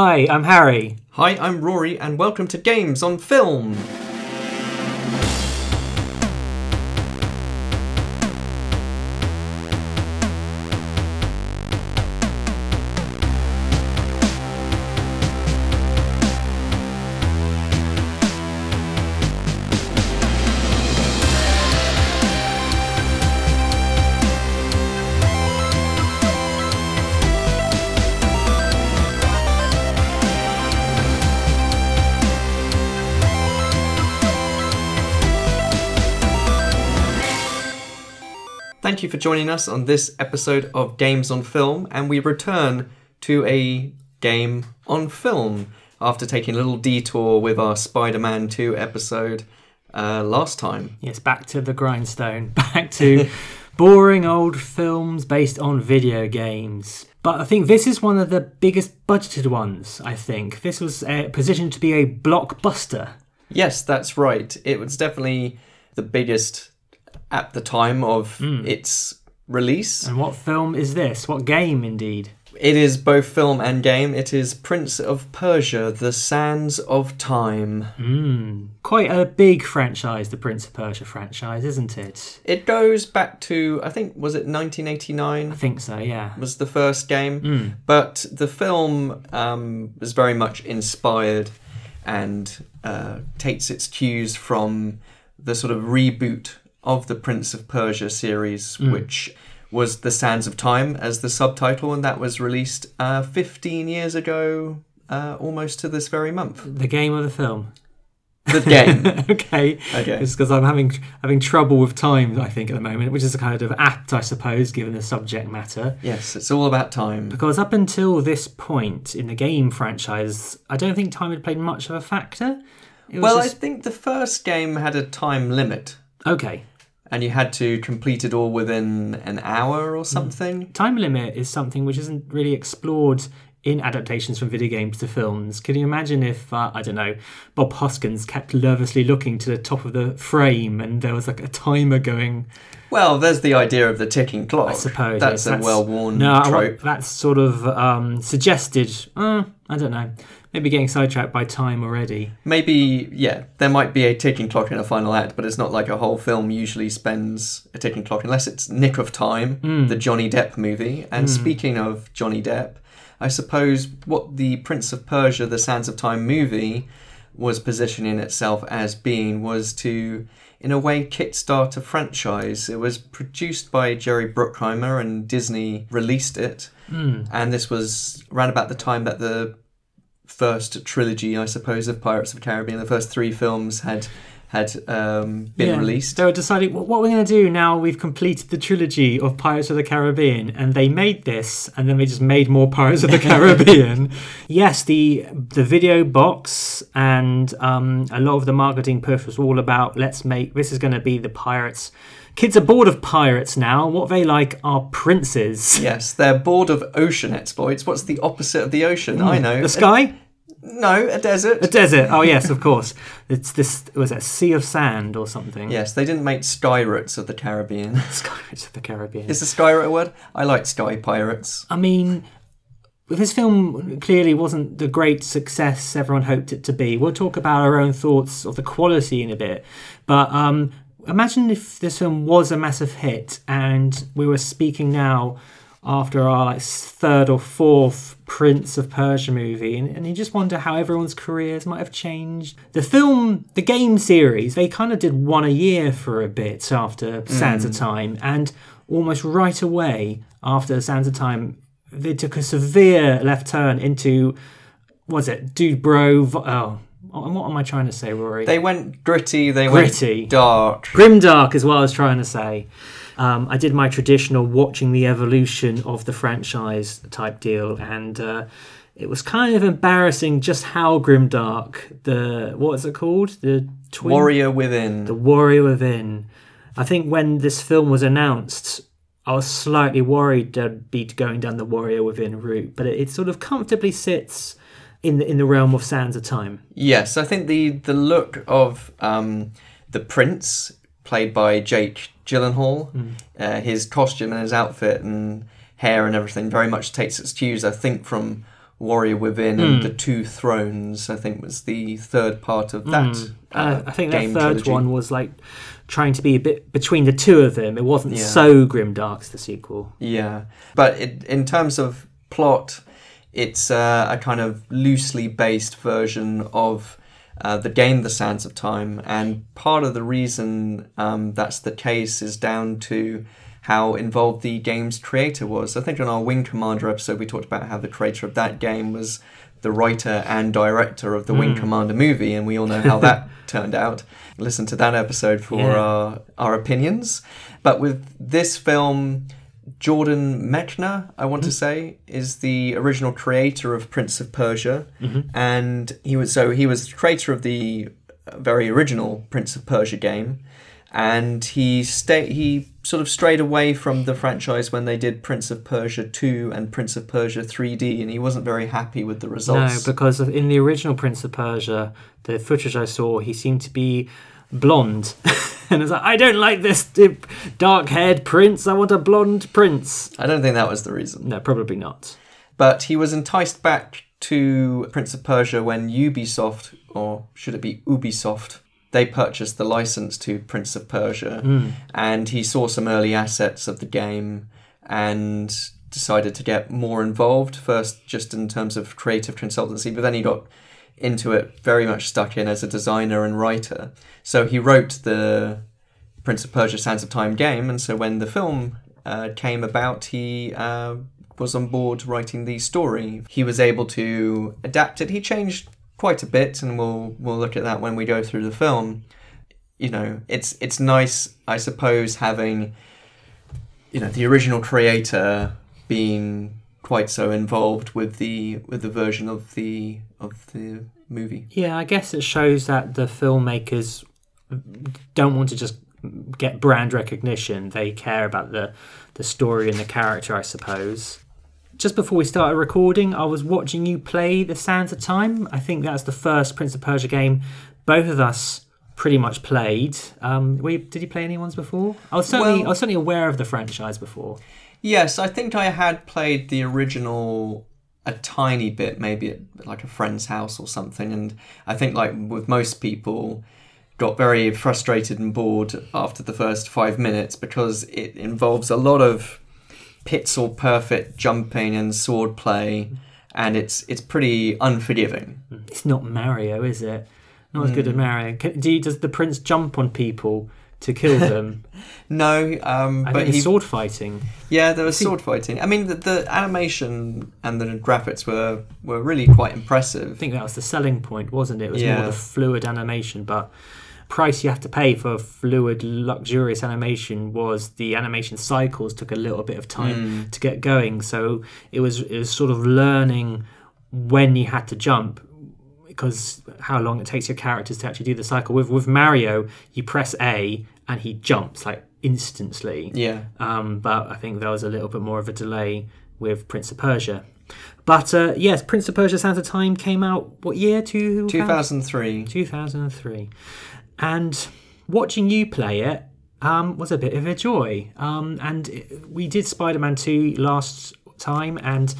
Hi, I'm Harry. Hi, I'm Rory, and welcome to Games on Film. You for joining us on this episode of Games on Film, and we return to a game on film after taking a little detour with our Spider Man 2 episode uh, last time. Yes, back to the grindstone. Back to boring old films based on video games. But I think this is one of the biggest budgeted ones, I think. This was uh, positioned to be a blockbuster. Yes, that's right. It was definitely the biggest at the time of its release. And what film is this? What game, indeed? It is both film and game. It is Prince of Persia: The Sands of Time. Mm, quite a big franchise, the Prince of Persia franchise, isn't it? It goes back to I think was it 1989? I think so, yeah. was the first game, but the film um, was very much inspired and uh, takes its cues from the sort of reboot of the Prince of Persia series, which was The Sands of Time as the subtitle, and that was released uh, 15 years ago, uh, almost to this very month. The game or the film? The game. okay. Okay. It's because I'm having having trouble with time, I think, at the moment, which is a kind of apt, I suppose, given the subject matter. yes, it's all about time. Because up until this point in the game franchise, I don't think time had played much of a factor. Well, I think the first game had a time limit. Okay. and you had to complete it all within an hour or something. Time limit is something which isn't really explored in adaptations from video games to films. Can you imagine if, uh, I don't know, Bob Hoskins kept nervously looking to the top of the frame and there was like a timer going? Well, there's the idea of the ticking clock. I suppose that's yes, a well-worn no, trope. that's sort of um, suggested. Uh, I don't know. Maybe getting sidetracked by time already. Maybe, yeah, there might be a ticking clock in a final act, but it's not like a whole film usually spends a ticking clock unless it's Nick of Time, Hmm. the Johnny Depp movie. And speaking of Johnny Depp, I suppose what the Prince of Persia: The Sands of Time movie was positioning itself as being was to, in a way, kickstart a franchise. It was produced by Jerry Bruckheimer, and Disney released it. Hmm. And this was around about the time that the first trilogy, I suppose, of Pirates of the Caribbean. The first three films had had um, been Yeah, released. They were deciding what, what we're going to do now. We've completed the trilogy of Pirates of the Caribbean, and they made this, and then they just made more Pirates of the Caribbean. yes, the the video box and um, a lot of the marketing push was all about let's make this is going to be the pirates. Kids are bored of pirates now. What they like are princes. Yes, they're bored of ocean exploits. What's the opposite of the ocean? I know. Hmm. The sky, no, a desert. a desert. Oh yes, of course. It's this was that sea of sand or something. yes, they didn't make Skyrates of the Caribbean. Pirates of the Caribbean. Is the Skyrate a word? I like Sky Pirates. I mean, this film clearly wasn't the great success everyone hoped it to be. We'll talk about our own thoughts of the quality in a bit, but um, imagine if this film was a massive hit and we were speaking now after our like third or fourth Prince of Persia movie, and, and you just wonder how everyone's careers might have changed. The film, the game series, they kind of did one a year for a bit after hmm. Sands of Time, and almost right away after Sands of Time, they took a severe left turn into, was it Dubrow? Oh, what am I trying to say, Rory? They went gritty. They Gritty. went dark. Grimdark is what I was trying to say. Um, I did my traditional watching the evolution of the franchise type deal, and uh, it was kind of embarrassing just how grimdark the what is it called the twin Warrior Within. the warrior within. I think when this film was announced, I was slightly worried they'd be going down the warrior within route, but it, it sort of comfortably sits in the in the realm of Sands of Time. Yes, I think the the look of um, the prince, played by Jake Gyllenhaal, uh, his costume and his outfit and hair and everything very much takes its cues, I think, from Warrior Within and The Two Thrones. I think was the third part of that. Uh, I think that third trilogy. one was like trying to be a bit between the two of them. It wasn't Yeah. so grimdark as the sequel. Yeah, but it, in terms of plot, it's uh, a kind of loosely based version of uh, the game The Sands of Time, and part of the reason um, that's the case is down to how involved the game's creator was. I think on our Wing Commander episode, we talked about how the creator of that game was the writer and director of the Wing Commander movie, and we all know how that turned out. Listen to that episode for Yeah. our, our opinions. But with this film, Jordan Mechner, I want to mm-hmm. say, is the original creator of Prince of Persia, mm-hmm. and he was so he was the creator of the very original Prince of Persia game, and he stay he sort of strayed away from the franchise when they did Prince of Persia 2 and Prince of Persia 3D, and he wasn't very happy with the results. No, because in the original Prince of Persia, the footage I saw, he seemed to be blonde. and I was like, I don't like this dark haired prince. I want a blonde prince. I don't think that was the reason. No, probably not. But he was enticed back to Prince of Persia when Ubisoft, or should it be Ubisoft, they purchased the license to Prince of Persia, hmm. and he saw some early assets of the game and decided to get more involved. First, just in terms of creative consultancy, but then he got into it very much stuck in as a designer and writer. So he wrote the Prince of Persia: Sands of Time game, and so when the film uh, came about, he uh, was on board writing the story. He was able to adapt it. He changed quite a bit, and we'll we'll look at that when we go through the film. You know, it's it's nice, I suppose, having you know the original creator being quite so involved with the with the version of the of the movie. Yeah, I guess it shows that the filmmakers don't want to just get brand recognition. They care about the the story and the character, I suppose. Just before we started recording, I was watching you play The Sands of Time. I think that's the first Prince of Persia game both of us pretty much played. Um, were you, did you play any ones before? I was certainly Well- I was certainly aware of the franchise before. Yes, I think I had played the original a tiny bit, maybe at like a friend's house or something, and I think like with most people, got very frustrated and bored after the first five minutes because it involves a lot of pixel perfect jumping and sword play, and it's it's pretty unforgiving. It's not Mario, is it? Not as good as mm. Mario. Can, do you, does the prince jump on people to kill them? No, um, but he sword fighting. Yeah, there was sword fighting. I mean, the, the animation and the graphics were were really quite impressive. I think that was the selling point, wasn't it? It was Yeah. more the fluid animation, but price you have to pay for fluid, luxurious animation was the animation cycles took a little bit of time to get going. So it was it was sort of learning when you had to jump because how long it takes your characters to actually do the cycle. With with Mario, you press A and he jumps like instantly. Yeah, Um, but I think there was a little bit more of a delay with Prince of Persia. But uh, yes, Prince of Persia Sands of Time came out what year? Two, 2003. 2003. And watching you play it um, was a bit of a joy. Um, and it- we did Spider Man 2 last time, and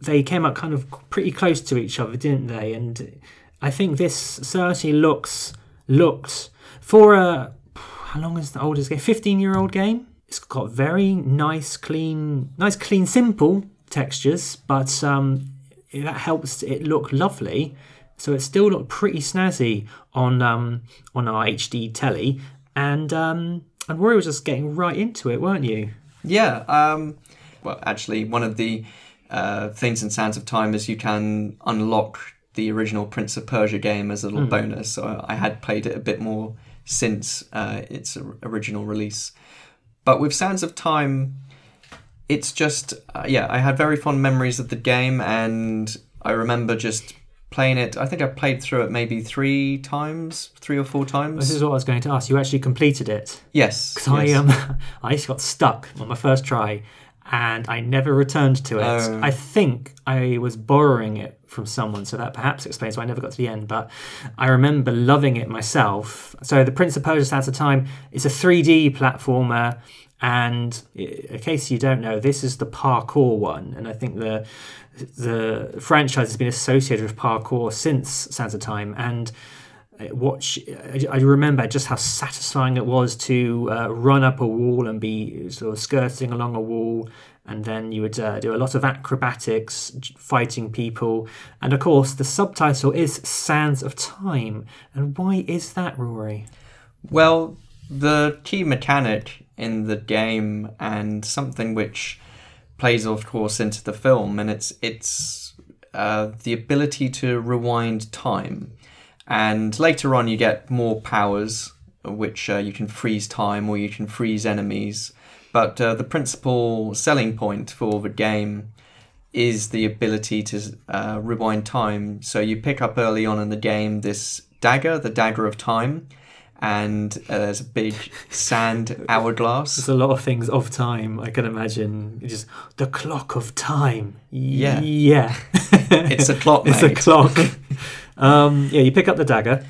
they came out kind of pretty close to each other, didn't they? And I think this certainly looks looked for a how long is the oldest game? 15 year old game. It's got very nice, clean, nice, clean, simple textures, but um, that helps it look lovely. So it still looked pretty snazzy on um, on our HD telly, and um, and Rory was just getting right into it, weren't you? Yeah. Um, well, actually, one of the uh, things in Sands of Time is you can unlock the original Prince of Persia game as a little bonus. So I had played it a bit more since uh, its original release. But with Sands of Time, it's just uh, yeah, I had very fond memories of the game, and I remember just playing it. I think I played through it maybe three times, three or four times. This is what I was going to ask. You actually completed it. Yes, 'Cause I yes. um I just got stuck on my first try, and I never returned to it. Oh. I think I was borrowing it from someone, so that perhaps explains why I never got to the end. But I remember loving it myself. So the Prince of Persia Sands of Time is a 3D platformer, And in case you don't know, this is the parkour one, and I think the the franchise has been associated with parkour since Sands of Time. And watch, I remember just how satisfying it was to uh, run up a wall and be sort of skirting along a wall and then you would uh, do a lot of acrobatics, fighting people, and of course the subtitle is Sands of Time. And why is that, Rory? Well, the key mechanic in the game and something which plays, of course, into the film, and it's it's uh, the ability to rewind time. And later on, you get more powers, which uh, you can freeze time or you can freeze enemies but uh, the principal selling point for the game is the ability to uh, rewind time. So you pick up early on in the game this dagger, the dagger of time, and uh, there's a big sand hourglass. There's a lot of things of time. I can imagine. It's just the clock of time. Yeah, yeah. it's a clock. it's a clock. um, yeah, you pick up the dagger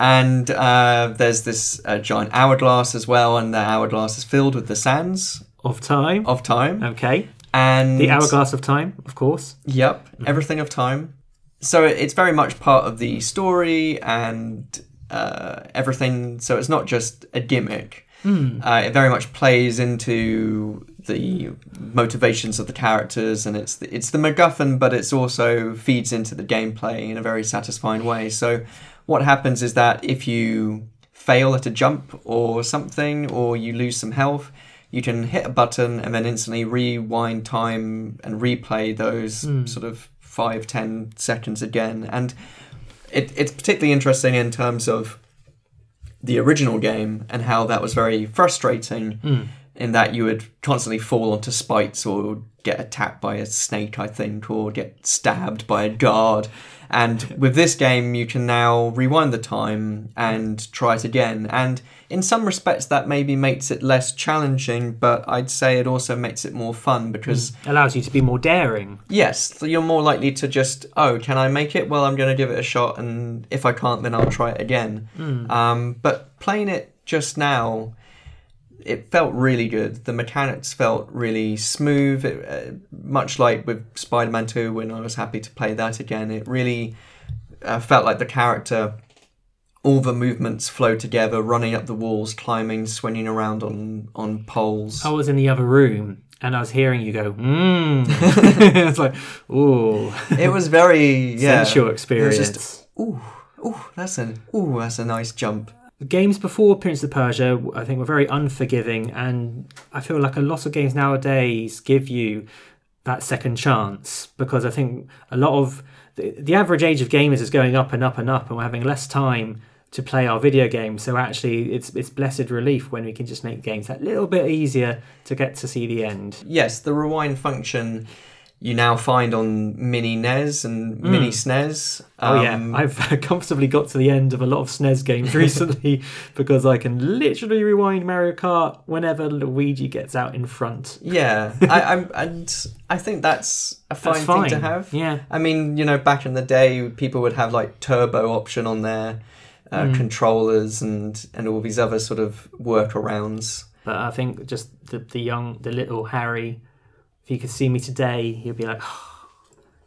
and uh, there's this uh, giant hourglass as well, and the hourglass is filled with the sands of time. Of time. Okay. And the hourglass of time, of course. Yep, everything of time. So it's very much part of the story and uh, everything. So it's not just a gimmick. Mm. it very much plays into the motivations of the characters, and it's the, it's the MacGuffin, but it's also feeds into the gameplay in a very satisfying way. So what happens is that if you fail at a jump or something, or you lose some health, you can hit a button and then instantly rewind time and replay those mm. sort of five, ten seconds again. And it, it's particularly interesting in terms of the original game and how that was very frustrating mm. In that you would constantly fall onto spikes or get attacked by a snake, I think, or get stabbed by a guard. And with this game, you can now rewind the time and try it again. And in some respects, that maybe makes it less challenging, but I'd say it also makes it more fun because. Mm. Allows you to be more daring. Yes, so you're more likely to just, oh, can I make it? Well, I'm going to give it a shot, and if I can't, then I'll try it again. Mm. Um, but playing it just now it felt really good. The mechanics felt really smooth, it, uh, much like with Spider Man 2 when I was happy to play that again. It really uh, felt like the character, all the movements flow together, running up the walls, climbing, swinging around on, on poles. I was in the other room and I was hearing you go, mmm. it's like, ooh. It was very yeah, sensual experience. Just, ooh, ooh, that's a ooh, that's a nice jump. Games before Prince of Persia, I think, were very unforgiving, and I feel like a lot of games nowadays give you that second chance because I think a lot of the, the average age of gamers is going up and up and up, and we're having less time to play our video games. So actually, it's it's blessed relief when we can just make games that little bit easier to get to see the end. Yes, the rewind function you now find on mini NES and mm. mini SNES. Um, oh yeah, um, I've comfortably got to the end of a lot of SNES games recently because I can literally rewind Mario Kart whenever Luigi gets out in front. Yeah, I, am and I think that's a fine, that's fine, thing to have. Yeah, I mean, you know, back in the day, people would have like turbo option on their uh, mm. controllers and and all these other sort of workarounds. But I think just the the young, the little Harry he could see me today, he'd be like, oh,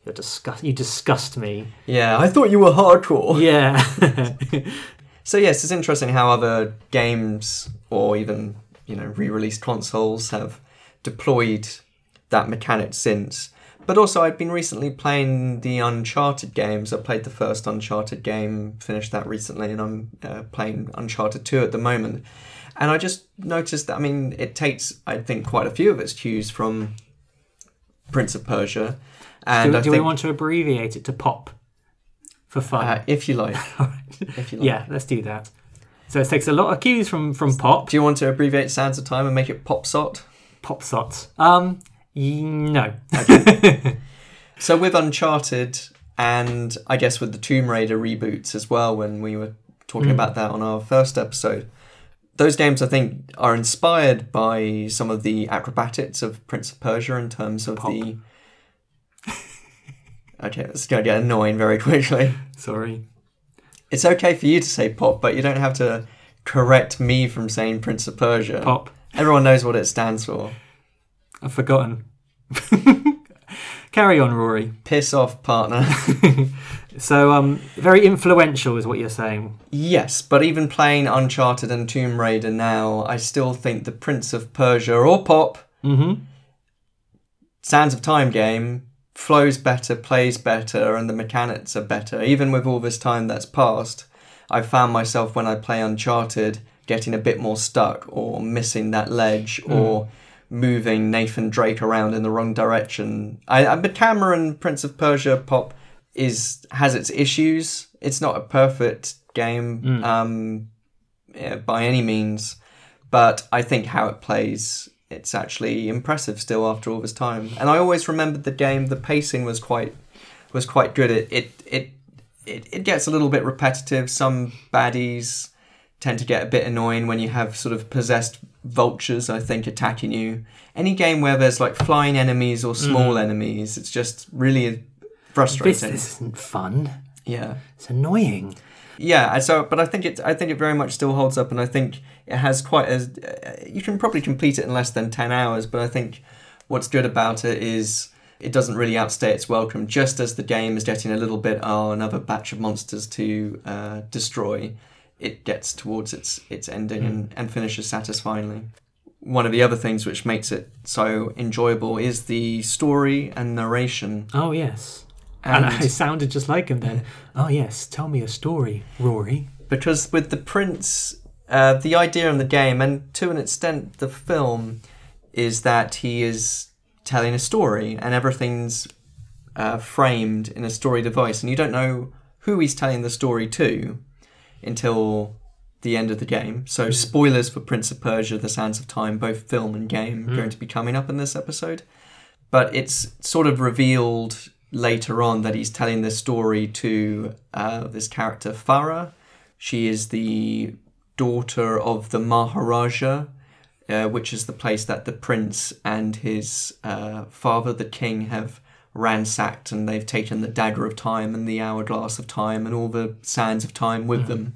"You're disgust. You disgust me." Yeah, I thought you were hardcore. Yeah. so yes, it's interesting how other games or even you know re-released consoles have deployed that mechanic since. But also, I've been recently playing the Uncharted games. I played the first Uncharted game, finished that recently, and I'm uh, playing Uncharted 2 at the moment. And I just noticed that, I mean, it takes, I think, quite a few of its cues from Prince of Persia. And do, do think, we want to abbreviate it to POP for fun? Uh, if you like. if you like. Yeah, let's do that. So it takes a lot of cues from from POP. Do you want to abbreviate Sands of Time and make it POPSOT? POPSOT. Um, no. Okay. so with Uncharted and I guess with the Tomb Raider reboots as well, when we were talking mm. about that on our first episode, those games, I think, are inspired by some of the acrobatics of Prince of Persia in terms of Pop. the. okay, it's going to get annoying very quickly. Sorry. It's okay for you to say pop, but you don't have to correct me from saying Prince of Persia. Pop. Everyone knows what it stands for. I've forgotten. Carry on, Rory. Piss off, partner. So, um, very influential is what you're saying. yes, but even playing Uncharted and Tomb Raider now, I still think the Prince of Persia or Pop Mm-hmm. Sands of Time game flows better, plays better, and the mechanics are better. Even with all this time that's passed, I've found myself when I play Uncharted getting a bit more stuck or missing that ledge or moving Nathan Drake around in the wrong direction. I, I but Cameron Prince of Persia Pop is has its issues. It's not a perfect game um, yeah, by any means, but I think how it plays it's actually impressive still after all this time. And I always remembered the game. The pacing was quite was quite good. It it it it, it gets a little bit repetitive. Some baddies tend to get a bit annoying when you have sort of possessed vultures. I think attacking you. Any game where there's like flying enemies or small enemies, it's just really frustrating. this isn't fun. Yeah. It's annoying. Yeah, so but I think it I think it very much still holds up, and I think it has quite as Uh, you can probably complete it in less than ten hours, but I think what's good about it is it doesn't really outstay its welcome. Just as the game is getting a little bit oh another batch of monsters to uh, destroy, it gets towards its its ending and, and finishes satisfyingly. One of the other things which makes it so enjoyable is the story and narration. Oh, yes. And, And- I sounded just like him then. Oh, yes. Tell me a story, Rory. because with the prince uh, the idea in the game and to an extent the film is that he is telling a story and everything's uh, framed in a story device and you don't know who he's telling the story to until the end of the game so spoilers for prince of persia the sands of time both film and game going to be coming up in this episode but it's sort of revealed later on that he's telling this story to uh, this character Farah. She is the daughter of the Maharaja, uh, which is the place that the prince and his uh, father, the king, have ransacked, and they've taken the dagger of time and the hourglass of time and all the sands of time with them.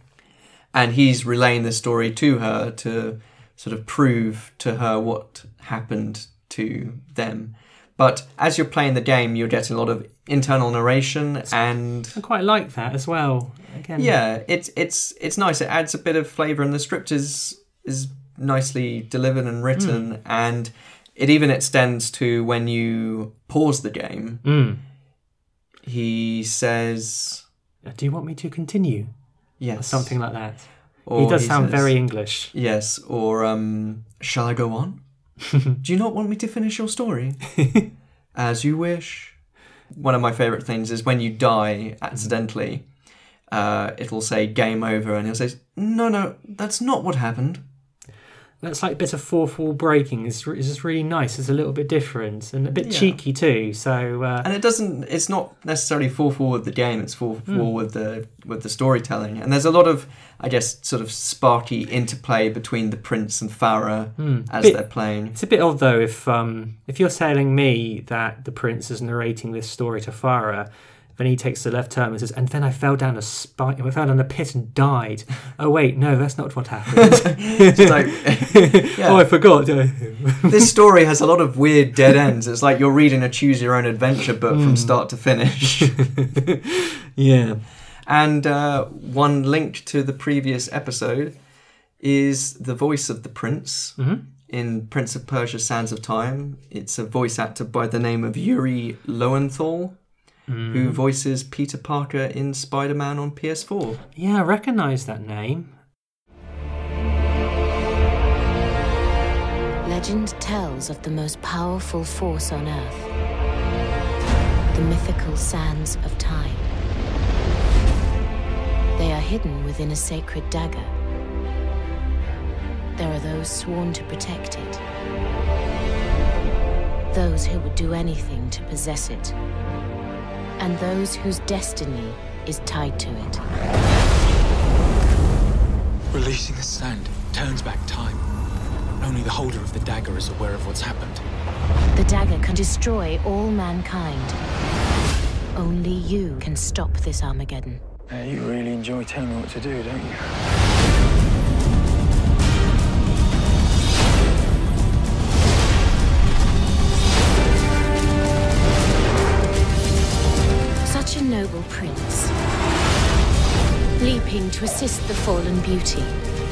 And he's relaying the story to her to sort of prove to her what happened to them. But as you're playing the game, you're getting a lot of internal narration and I quite like that as well. Again, yeah, it's it's it's nice. It adds a bit of flavour, and the script is is nicely delivered and written, and it even extends to when you pause the game. Mm. He says Do you want me to continue? yes, Something like that. Or he does sound says, very English. yes, or um, shall I go on? Do you not want me to finish your story? As you wish. One of my favourite things is when you die accidentally, uh, it'll say game over, and he'll say, No, no, that's not what happened. That's like a bit of fourth wall breaking. It's just really nice. It's a little bit different and a bit Yeah. cheeky too. So uh, And it doesn't. It's not necessarily fourth wall with the game. It's fourth Hmm. wall with the with the storytelling. And there's a lot of, I guess, sort of sparky interplay between the prince and Farah as Bit- they're playing. It's a bit odd though if um, if you're telling me that the prince is narrating this story to Farah, then he takes the left turn and says, "And then I fell down a spike. I fell down a pit and died." oh wait, no, that's not what happened. It's like, yeah. Oh, I forgot. this story has a lot of weird dead ends. It's like you're reading a choose your own adventure book Hmm. from start to finish. yeah. and uh, one link to the previous episode is the voice of the prince Mhm. in Prince of Persia: Sands of Time. It's a voice actor by the name of Yuri Lowenthal, Hmm. who voices Peter Parker in Spider-Man on PS4. Yeah, I recognise that name. Legend tells of the most powerful force on Earth the mythical sands of time. They are hidden within a sacred dagger. There are those sworn to protect it, those who would do anything to possess it, and those whose destiny is tied to it. Releasing the sand turns back time. Only the holder of the dagger is aware of what's happened. The dagger can destroy all mankind. Only you can stop this Armageddon. Uh, you really enjoy telling me what to do, don't you? Prince, leaping to assist the fallen beauty.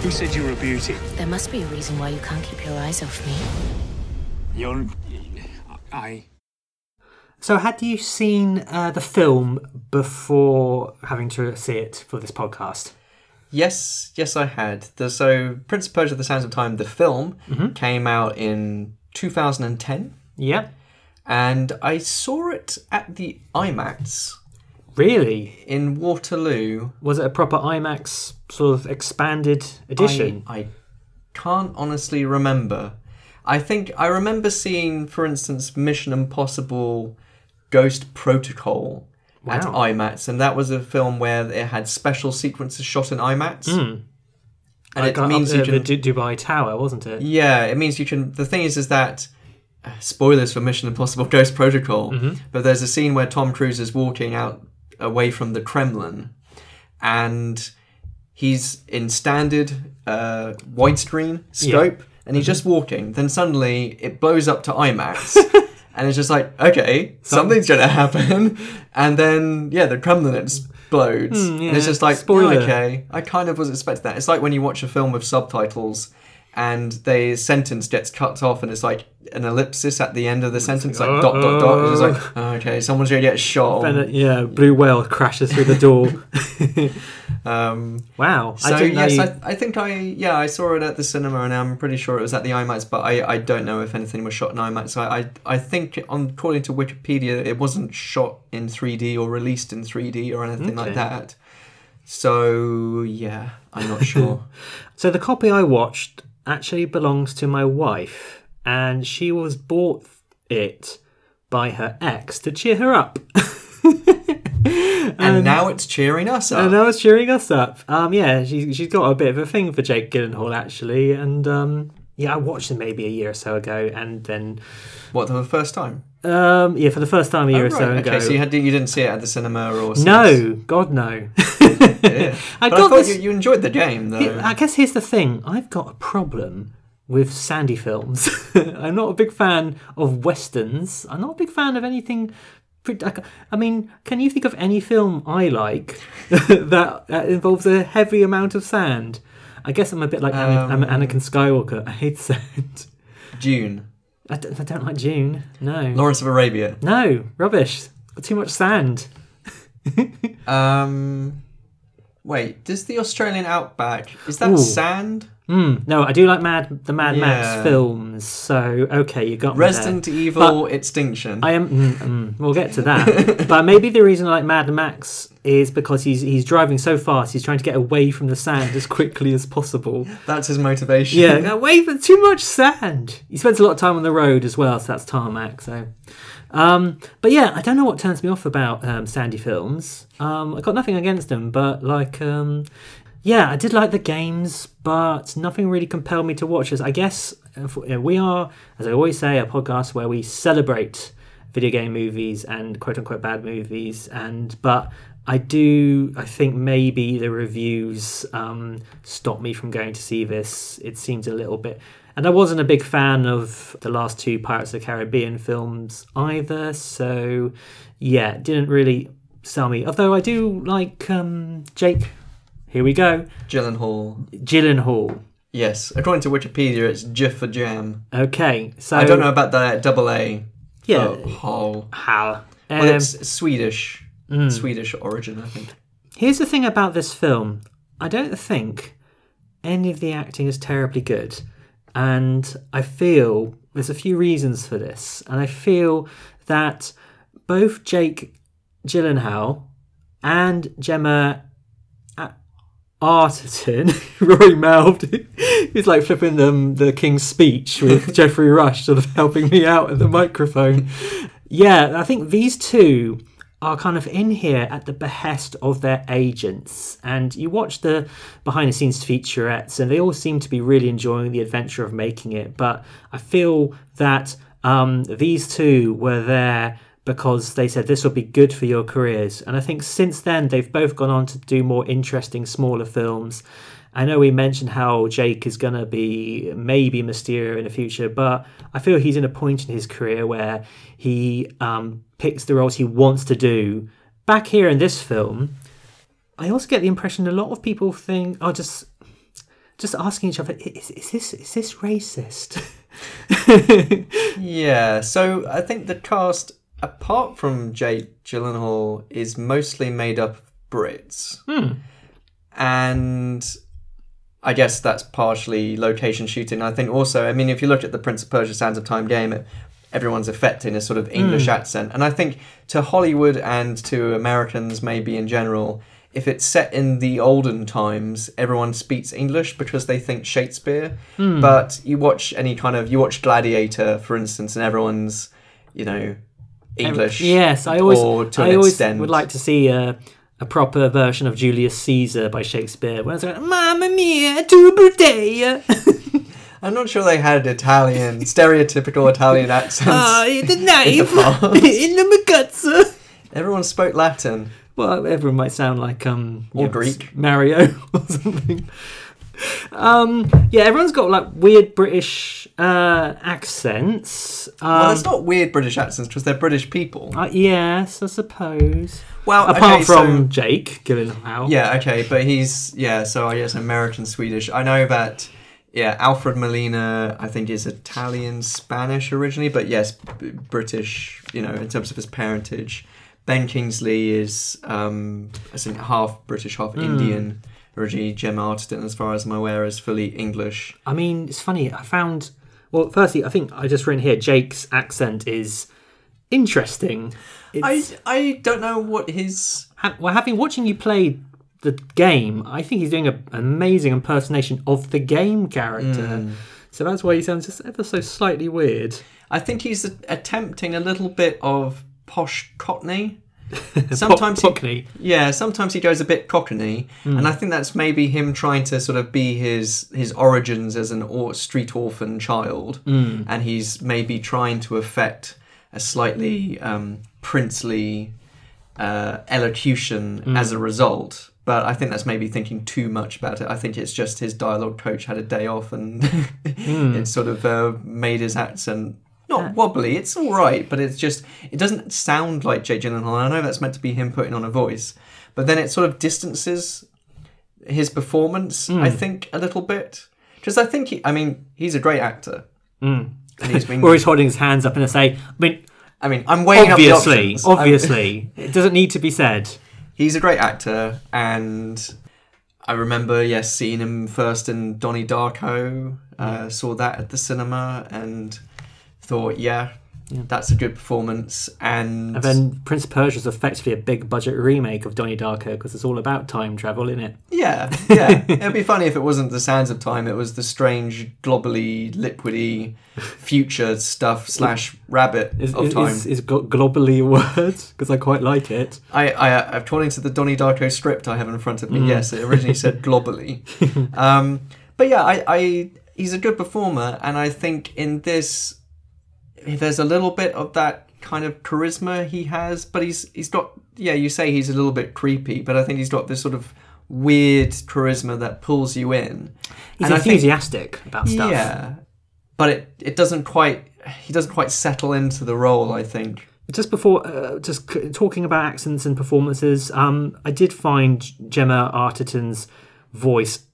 Who said you were a beauty? There must be a reason why you can't keep your eyes off me. You're. I. So, had you seen uh, the film before having to see it for this podcast? Yes, yes, I had. The, so, Prince of Persia: The Sands of Time, the film, came out in 2010, Yeah. and I saw it at the IMAX Really? in Waterloo. Was it a proper IMAX sort of expanded edition? I, I can't honestly remember. I think I remember seeing, for instance, Mission Impossible Ghost Protocol at IMAX, and that was a film where it had special sequences shot in IMAX. And Like, it uh, means up you can. the Du- Dubai Tower, wasn't it? Yeah, it means you can. The thing is, is that uh, spoilers for Mission Impossible: Ghost Protocol. Mm-hmm. But there's a scene where Tom Cruise is walking out away from the Kremlin, and he's in standard uh, widescreen scope, and he's just walking. Then suddenly it blows up to IMAX. And it's just like, okay, something's gonna happen, and then yeah, the Kremlin explodes. And it's just like, spoiler. okay, I kind of was expecting that. It's like when you watch a film with subtitles and the sentence gets cut off and it's like an ellipsis at the end of the sentence, like dot dot dot. It's like, oh, okay, someone's gonna get shot. Uh, yeah, blue whale crashes through the door. Um, wow. so I yes, you- I, I think I yeah I saw it at the cinema and I'm pretty sure it was at the IMAX, but I, I don't know if anything was shot in IMAX. I, I I think on according to Wikipedia it wasn't shot in 3D or released in 3D or anything like that. So yeah, I'm not sure. So the copy I watched actually belongs to my wife, and she was bought it by her ex to cheer her up. and now it's cheering us up. And now it's cheering us up. Um, yeah, she, she's got a bit of a thing for Jake Gyllenhaal actually, and um, yeah, I watched him maybe a year or so ago, and then What for the first time? Um, yeah, for the first time a year Oh, or so right. ago. Okay, so you had you didn't see it at the cinema or since? no, God no. Yeah. I But I got thought this. you, you enjoyed the game though. I guess here's the thing. I've got a problem with Sandy films. I'm not a big fan of westerns. I'm not a big fan of anything. I mean, can you think of any film I like that, that involves a heavy amount of sand? I guess I'm a bit like Um, Anakin Skywalker. I hate sand. Dune, I don't, I don't like Dune. No. Lawrence of Arabia. No, rubbish. Got too much sand. Um, wait, does the Australian outback is that Ooh. sand? Mm, no, I do like Mad the Mad Yeah. Max films. So okay, you got me Resident there. Evil Extinction. I am. Mm, mm, we'll get to that. but maybe the reason I like Mad Max is because he's he's driving so fast. He's trying to get away from the sand as quickly as possible. That's his motivation. Yeah, away from too much sand. He spends a lot of time on the road as well, so that's tarmac. So, um, but yeah, I don't know what turns me off about um, Sandy films. Um, I got nothing against them, but like, um, yeah, I did like the games, but nothing really compelled me to watch this. I guess we are, as I always say, a podcast where we celebrate video game movies and quote unquote bad movies, and but. I do. I think maybe the reviews um, stopped me from going to see this. It seems a little bit, and I wasn't a big fan of the last two Pirates of the Caribbean films either. So, yeah, it didn't really sell me. Although I do like um, Jake. Here we go, Gyllenhaal. Gyllenhaal. Yes, according to Wikipedia, it's J for jam. Okay, so I don't know about the double A. Yeah. Hall. how. Well, Um, it's Swedish. Hmm. Swedish origin, I think. Here's the thing about this film. I don't think any of the acting is terribly good. And I feel there's a few reasons for this. And I feel that both Jake Gyllenhaal and Gemma A- Arterton, Rory mouthed, he's like flipping them the King's Speech with Geoffrey Rush sort of helping me out at the microphone. Yeah, I think these two are kind of in here at the behest of their agents. And you watch the behind the scenes featurettes, and they all seem to be really enjoying the adventure of making it. But I feel that um, these two were there because they said this will be good for your careers. And I think since then, they've both gone on to do more interesting, smaller films. I know we mentioned how Jake is going to be maybe Mysterio in the future, but I feel he's in a point in his career where he um, picks the roles he wants to do back here in this film, I also get the impression a lot of people think are just just asking each other, is, is this is this racist? Yeah, so I think the cast, apart from Jake Gyllenhaal, is mostly made up of Brits. And I guess that's partially location shooting. I think also, I mean, if you look at the Prince of Persia Sands of Time game, it, everyone's affecting a sort of English hmm. accent. And I think to Hollywood and to Americans, maybe in general, if it's set in the olden times, everyone speaks English because they think Shakespeare. Hmm. But you watch any kind of, you watch Gladiator, for instance, and everyone's, you know, English. yes, I always or to I an always extent. would like to see a, a proper version of Julius Caesar by Shakespeare. When it's like, "Mamma mia, tu birthday!" I'm not sure they had Italian, stereotypical Italian accents. Ah, the knife in the magazza. Everyone spoke Latin. Well, everyone might sound like um Or you know, Greek. Mario or something. Um, yeah, everyone's got like weird British uh, accents. Um, Well, it's not weird British accents because they're British people. uh, yes, I suppose. Well, Apart okay, from so- Jake Gyllenhaal. Yeah, okay, but he's yeah. So I guess American Swedish. I know that. Yeah, Alfred Molina, I think, is Italian Spanish originally, but yes, B- British. You know, in terms of his parentage. Ben Kingsley is, um, I think, half British, half Indian. Originally, Gemma Arterton, as far as I'm aware, is fully English. I mean, it's funny. I found. Well, firstly, I think I just written here. Jake's accent is interesting. I It's, I don't know what his ha- well, having watching you play the game, I think he's doing a, an amazing impersonation of the game character. Hmm. So that's why he sounds just ever so slightly weird. I think he's attempting a little bit of posh Cockney. Sometimes he, Cockney. yeah, sometimes he goes a bit Cockney, and I think that's maybe him trying to sort of be his his origins as an or, street orphan child, and he's maybe trying to affect a slightly um, princely uh, elocution as a result. But I think that's maybe thinking too much about it. I think it's just his dialogue coach had a day off, and it sort of uh, made his accent not wobbly. It's all right, but it's just it doesn't sound like Jake Gyllenhaal. I know that's meant to be him putting on a voice, but then it sort of distances his performance. I hmm. think a little bit because I think he, I mean he's a great actor. Hmm. And he's been, Or he's holding his hands up and say, I mean, I mean, I'm weighing obviously, obviously, it doesn't need to be said. he's a great actor, and I remember yes seeing him first in Donnie Darko. Uh, hmm. saw that at the cinema and thought, yeah, that's a good performance. And, And then Prince of Persia is effectively a big budget remake of Donnie Darko because it's all about time travel, isn't it? yeah, yeah, it'd be funny if it wasn't the Sands of Time. It was the strange, globally, liquidy future stuff slash rabbit Is, of is, time. is, is globally a word? Because I quite like it. I, I, according to the Donnie Darko script I have in front of me, yes, it originally said globally. Um, but yeah, I, I, he's a good performer, and I think in this, there's a little bit of that kind of charisma he has, but he's he's got yeah, you say he's a little bit creepy, but I think he's got this sort of weird charisma that pulls you in. He's and I think enthusiastic about stuff. yeah, but it it doesn't quite he doesn't quite settle into the role. I think. Just before, uh, just c- talking about accents and performances, um, I did find Gemma Arterton's voice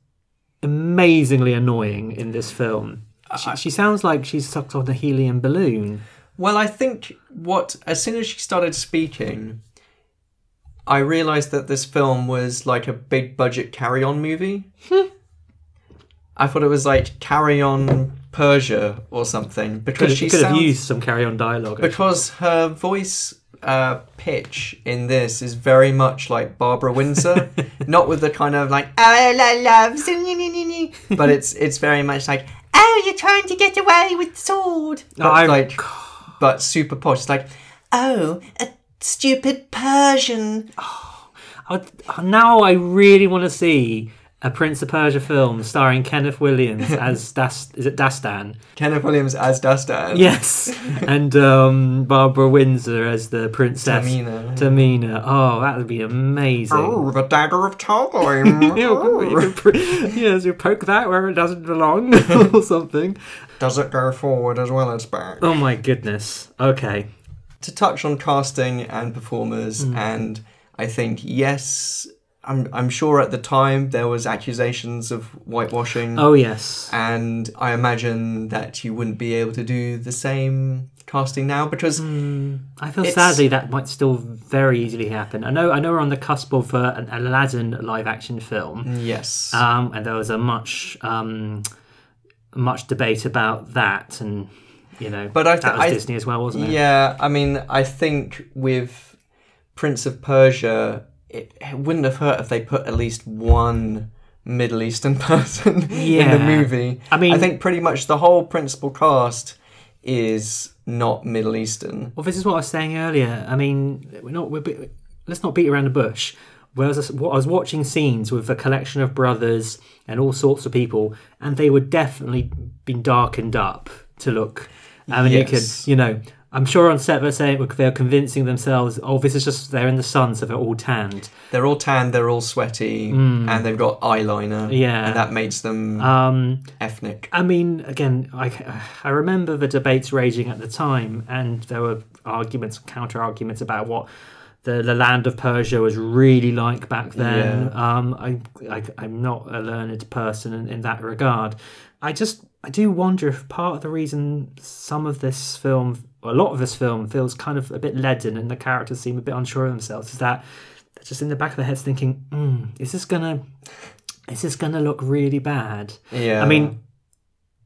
amazingly annoying in this film. She, she sounds like she's sucked on a helium balloon. Well, I think what as soon as she started speaking, I realized that this film was like a big budget carry on movie. I thought it was like Carry On Persia or something because Could, she could have used some carry-on dialogue. actually. because her voice uh, pitch in this is very much like Barbara Windsor, not with the kind of like oh I love, but it's it's very much like oh you're trying to get away with the sword, but I'm... like but super posh. It's like oh a stupid Persian. Oh, I- now I really want to see a Prince of Persia film starring Kenneth Williams as Das. Is it Dastan? Kenneth Williams as Dastan. Yes, and um, Barbara Windsor as the princess Tamina. Tamina. Oh, that would be amazing. Oh, the dagger of time. Yeah, you could pr- yes, you poke that where it doesn't belong, or something. Does it go forward as well as back? Oh my goodness. Okay. to touch on casting and performers Mm. and I think yes. I'm I'm sure at the time there was accusations of whitewashing. Oh yes. and I imagine that you wouldn't be able to do the same casting now because I feel It's- sadly that might still very easily happen. I know I know we're on the cusp of uh, an Aladdin live action film. yes, Um, and there was a much um, much debate about that, and you know, But I that was I- Disney as well, wasn't it? yeah. I mean, I think with Prince of Persia, it, it wouldn't have hurt if they put at least one Middle Eastern person in the movie. I mean- I think pretty much the whole principal cast is not Middle Eastern. Well, this is what I was saying earlier. I mean, we're not. We're, bit- let's not beat around the bush. Whereas I was- watching scenes with a collection of brothers and all sorts of people, and they were definitely been darkened up to look. I mean, you could, you know, I'm sure on set they're saying they're convincing themselves, oh, this is just they're in the sun, so they're all tanned. They're all tanned, they're all sweaty, and they've got eyeliner. Yeah. and that makes them Um, ethnic. I mean, again, I, I remember the debates raging at the time, and there were arguments, counter arguments about what the, the land of Persia was really like back then. Um, I, I, I'm not a learned person in, in that regard. I just, I do wonder if part of the reason some of this film, a lot of this film, feels kind of a bit leaden and the characters seem a bit unsure of themselves is that they're just in the back of their heads thinking, mm, is this gonna, is this gonna look really bad? Yeah, I mean,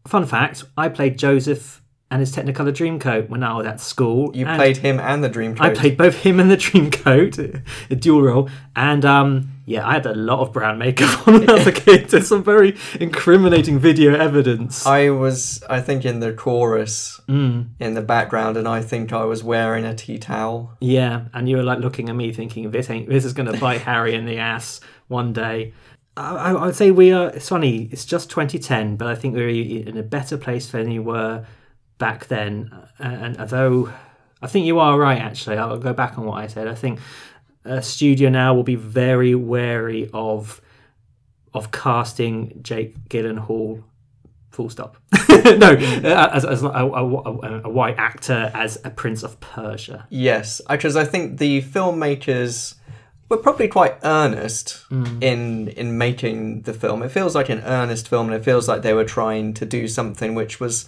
fun fact: I played Joseph and his Technicolor Dreamcoat when I was at school. you and played him and the Dreamcoat. I played both him and the Dreamcoat, a dual role, and um, yeah, I had a lot of brown makeup on when I was a kid. There's some very incriminating video evidence. I was, I think, in the chorus Mm. in the background, and I think I was wearing a tea towel. Yeah, and you were like looking at me, thinking this ain't this is going to bite Harry in the ass one day. I, I would say we are. It's funny. It's just 2010, but I think we're in a better place than you were back then. And although I think you are right, actually, I'll go back on what I said. I think a studio now will be very wary of of casting Jake Gyllenhaal. Full stop. no, as, as a, a, a, a white actor as a Prince of Persia. Yes, because I think the filmmakers were probably quite earnest Mm. in in making the film. It feels like an earnest film, and it feels like they were trying to do something which was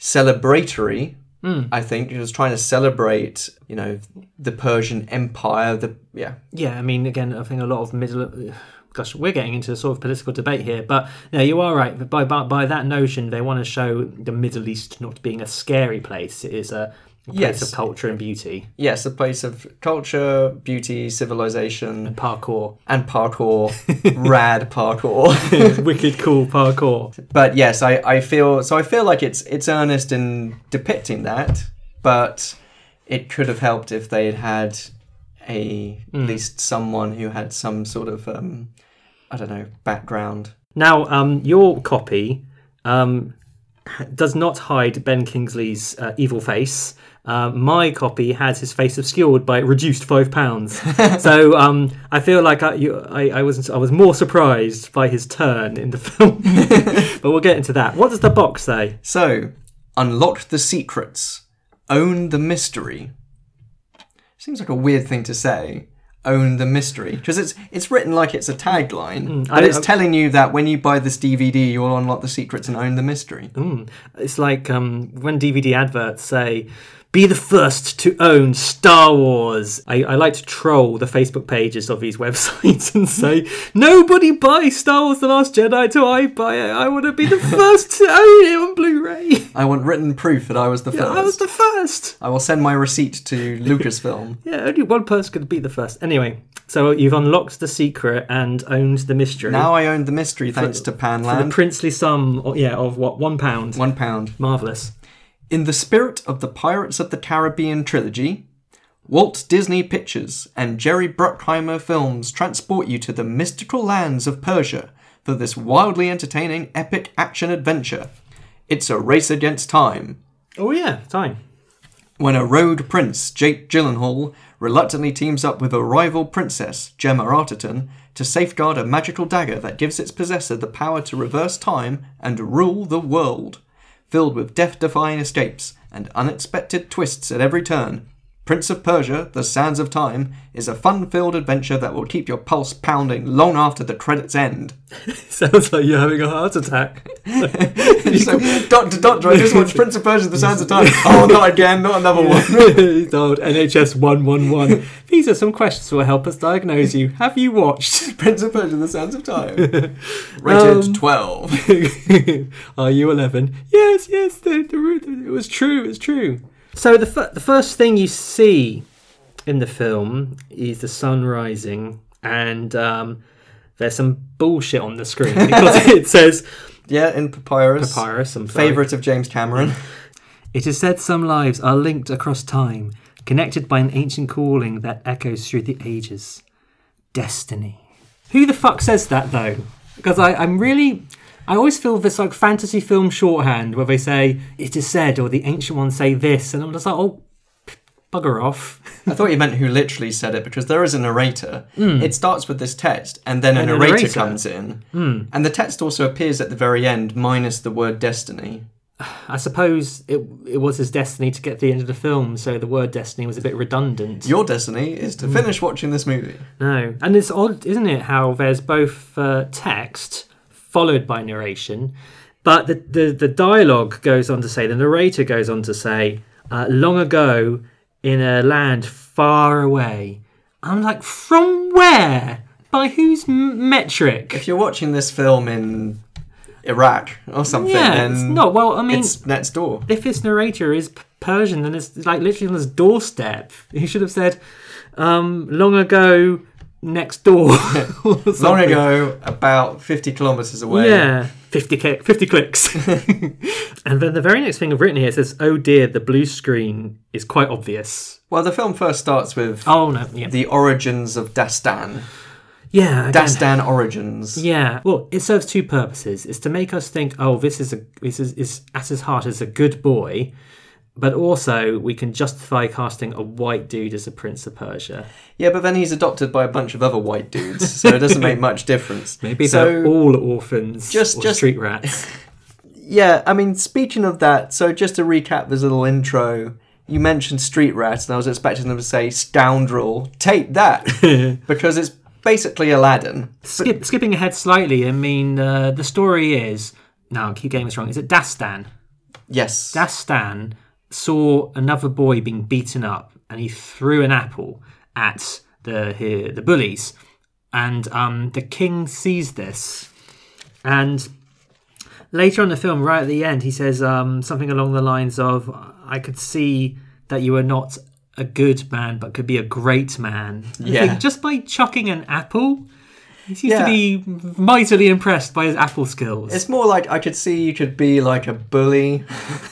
celebratory. Mm. I think it was trying to celebrate, you know, the Persian Empire. The yeah, Yeah, I mean, again, I think a lot of middle. Gosh, we're getting into a sort of political debate here, but no, you are right. By by, by that notion, they want to show the Middle East not being a scary place. It is a, a place Yes. of culture and beauty, yes, a place of culture, beauty, civilization, parkour, and parkour, rad parkour. wicked cool parkour. but yes, I, I feel so. I feel like it's it's earnest in depicting that, but it could have helped if they had had a Hmm. at least someone who had some sort of um, I don't know background. Now, um, your copy um, does not hide Ben Kingsley's uh, evil face. Uh, my copy has his face obscured by reduced five pounds. so um, I feel like I, you, I, I was I was more surprised by his turn in the film. but we'll get into that. What does the box say? So, unlock the secrets, own the mystery. Seems like a weird thing to say. Own the mystery because it's it's written like it's a tagline, but I- it's telling you that when you buy this DVD, you'll unlock the secrets and own the mystery. Mm. It's like um, when DVD adverts say, "Be the first to own Star Wars." I, I like to troll the Facebook pages of these websites and say, "Nobody buys Star Wars: The Last Jedi till I buy it. I want to be the first to own it on Blu-ray. I want written proof that I was the first. I was the first." I will send my receipt to Lucasfilm. Yeah, only one person could be the first. Anyway, so you've unlocked the secret and owned the mystery. now I own the mystery thanks to for the princely sum, yeah, of what one pound. One pound. Marvelous. In the spirit of the Pirates of the Caribbean trilogy, Walt Disney Pictures and Jerry Bruckheimer Films transport you to the mystical lands of Persia for this wildly entertaining epic action adventure. It's a race against time. Oh yeah, time. When a rogue prince, Jake Gyllenhaal, reluctantly teams up with a rival princess, Gemma Arterton, to safeguard a magical dagger that gives its possessor the power to reverse time and rule the world. Filled with death defying escapes and unexpected twists at every turn, Prince of Persia, The Sands of Time is a fun filled adventure that will keep your pulse pounding long after the credits end. Sounds like you're having a heart attack. so, Doctor, Doctor, I just watched Prince of Persia, The Sands of Time. Oh, not again, not another one. Old NHS 111. These are some questions that will help us diagnose you. Have you watched? Prince of Persia, The Sands of Time. Rated Um, 12. Are you 11? Yes, yes, the, the, it was true, it's true. So the, f- the first thing you see in the film is the sun rising, and um, there's some bullshit on the screen because it says Yeah, in Papyrus. Papyrus. I'm sorry. Favourite of James Cameron. It is said some lives are linked across time, connected by an ancient calling that echoes through the ages. Destiny. Who the fuck says that though? Because I, I'm really. I always feel this like fantasy film shorthand where they say it is said or the ancient ones say this, and I'm just like, oh, bugger off. I thought you meant who literally said it because there is a narrator. Hmm. It starts with this text and then a And a narrator, narrator. comes in. Hmm. And the text also appears at the very end, minus the word destiny. I suppose it it was his destiny to get to the end of the film, so the word destiny was a bit redundant. Your destiny is to hmm. finish watching this movie. No, and it's odd, isn't it, how there's both uh, text followed by narration, but the, the the dialogue goes on to say, the narrator goes on to say, uh, long ago in a land far away. I'm like, from where? By whose m- metric? If you're watching this film in Iraq or something, yeah, then it's not. Well, I mean, it's next door. if his narrator is Persian, then it's like literally on his doorstep. He should have said, um, long ago next door. Long ago, about 50 kilometres away. Yeah, 50, cli- 50 clicks. and then the very next thing I've written here says, oh dear, the blue screen is quite obvious. Well, the film first starts with Oh, no, yeah. the origins of Dastan. yeah, again, Dastan origins. Yeah, well, it serves two purposes. It's to make us think, oh, this is a this is, is at his heart is a good boy, but also we can justify casting a white dude as a prince of Persia. Yeah, but then he's adopted by a bunch of other white dudes, so it doesn't make much difference. Maybe so, they're all orphans, just- or just- street rats. Yeah, I mean, speaking of that, so just to recap this little intro, you mentioned Street rats, and I was expecting them to say scoundrel. Take that! because it's basically Aladdin. Skip, skipping ahead slightly, I mean, uh, the story is no, I keep getting this wrong. Is it Dastan? Yes. Dastan saw another boy being beaten up, and he threw an apple at the he- the bullies, and um, the king sees this, and later on in the film, right at the end, he says um, something along the lines of, "I could see that you were not a good man, but could be a great man." Yeah. just by chucking an apple. He seems Yeah. to be mightily impressed by his apple skills. It's more like I could see you could be like a bully,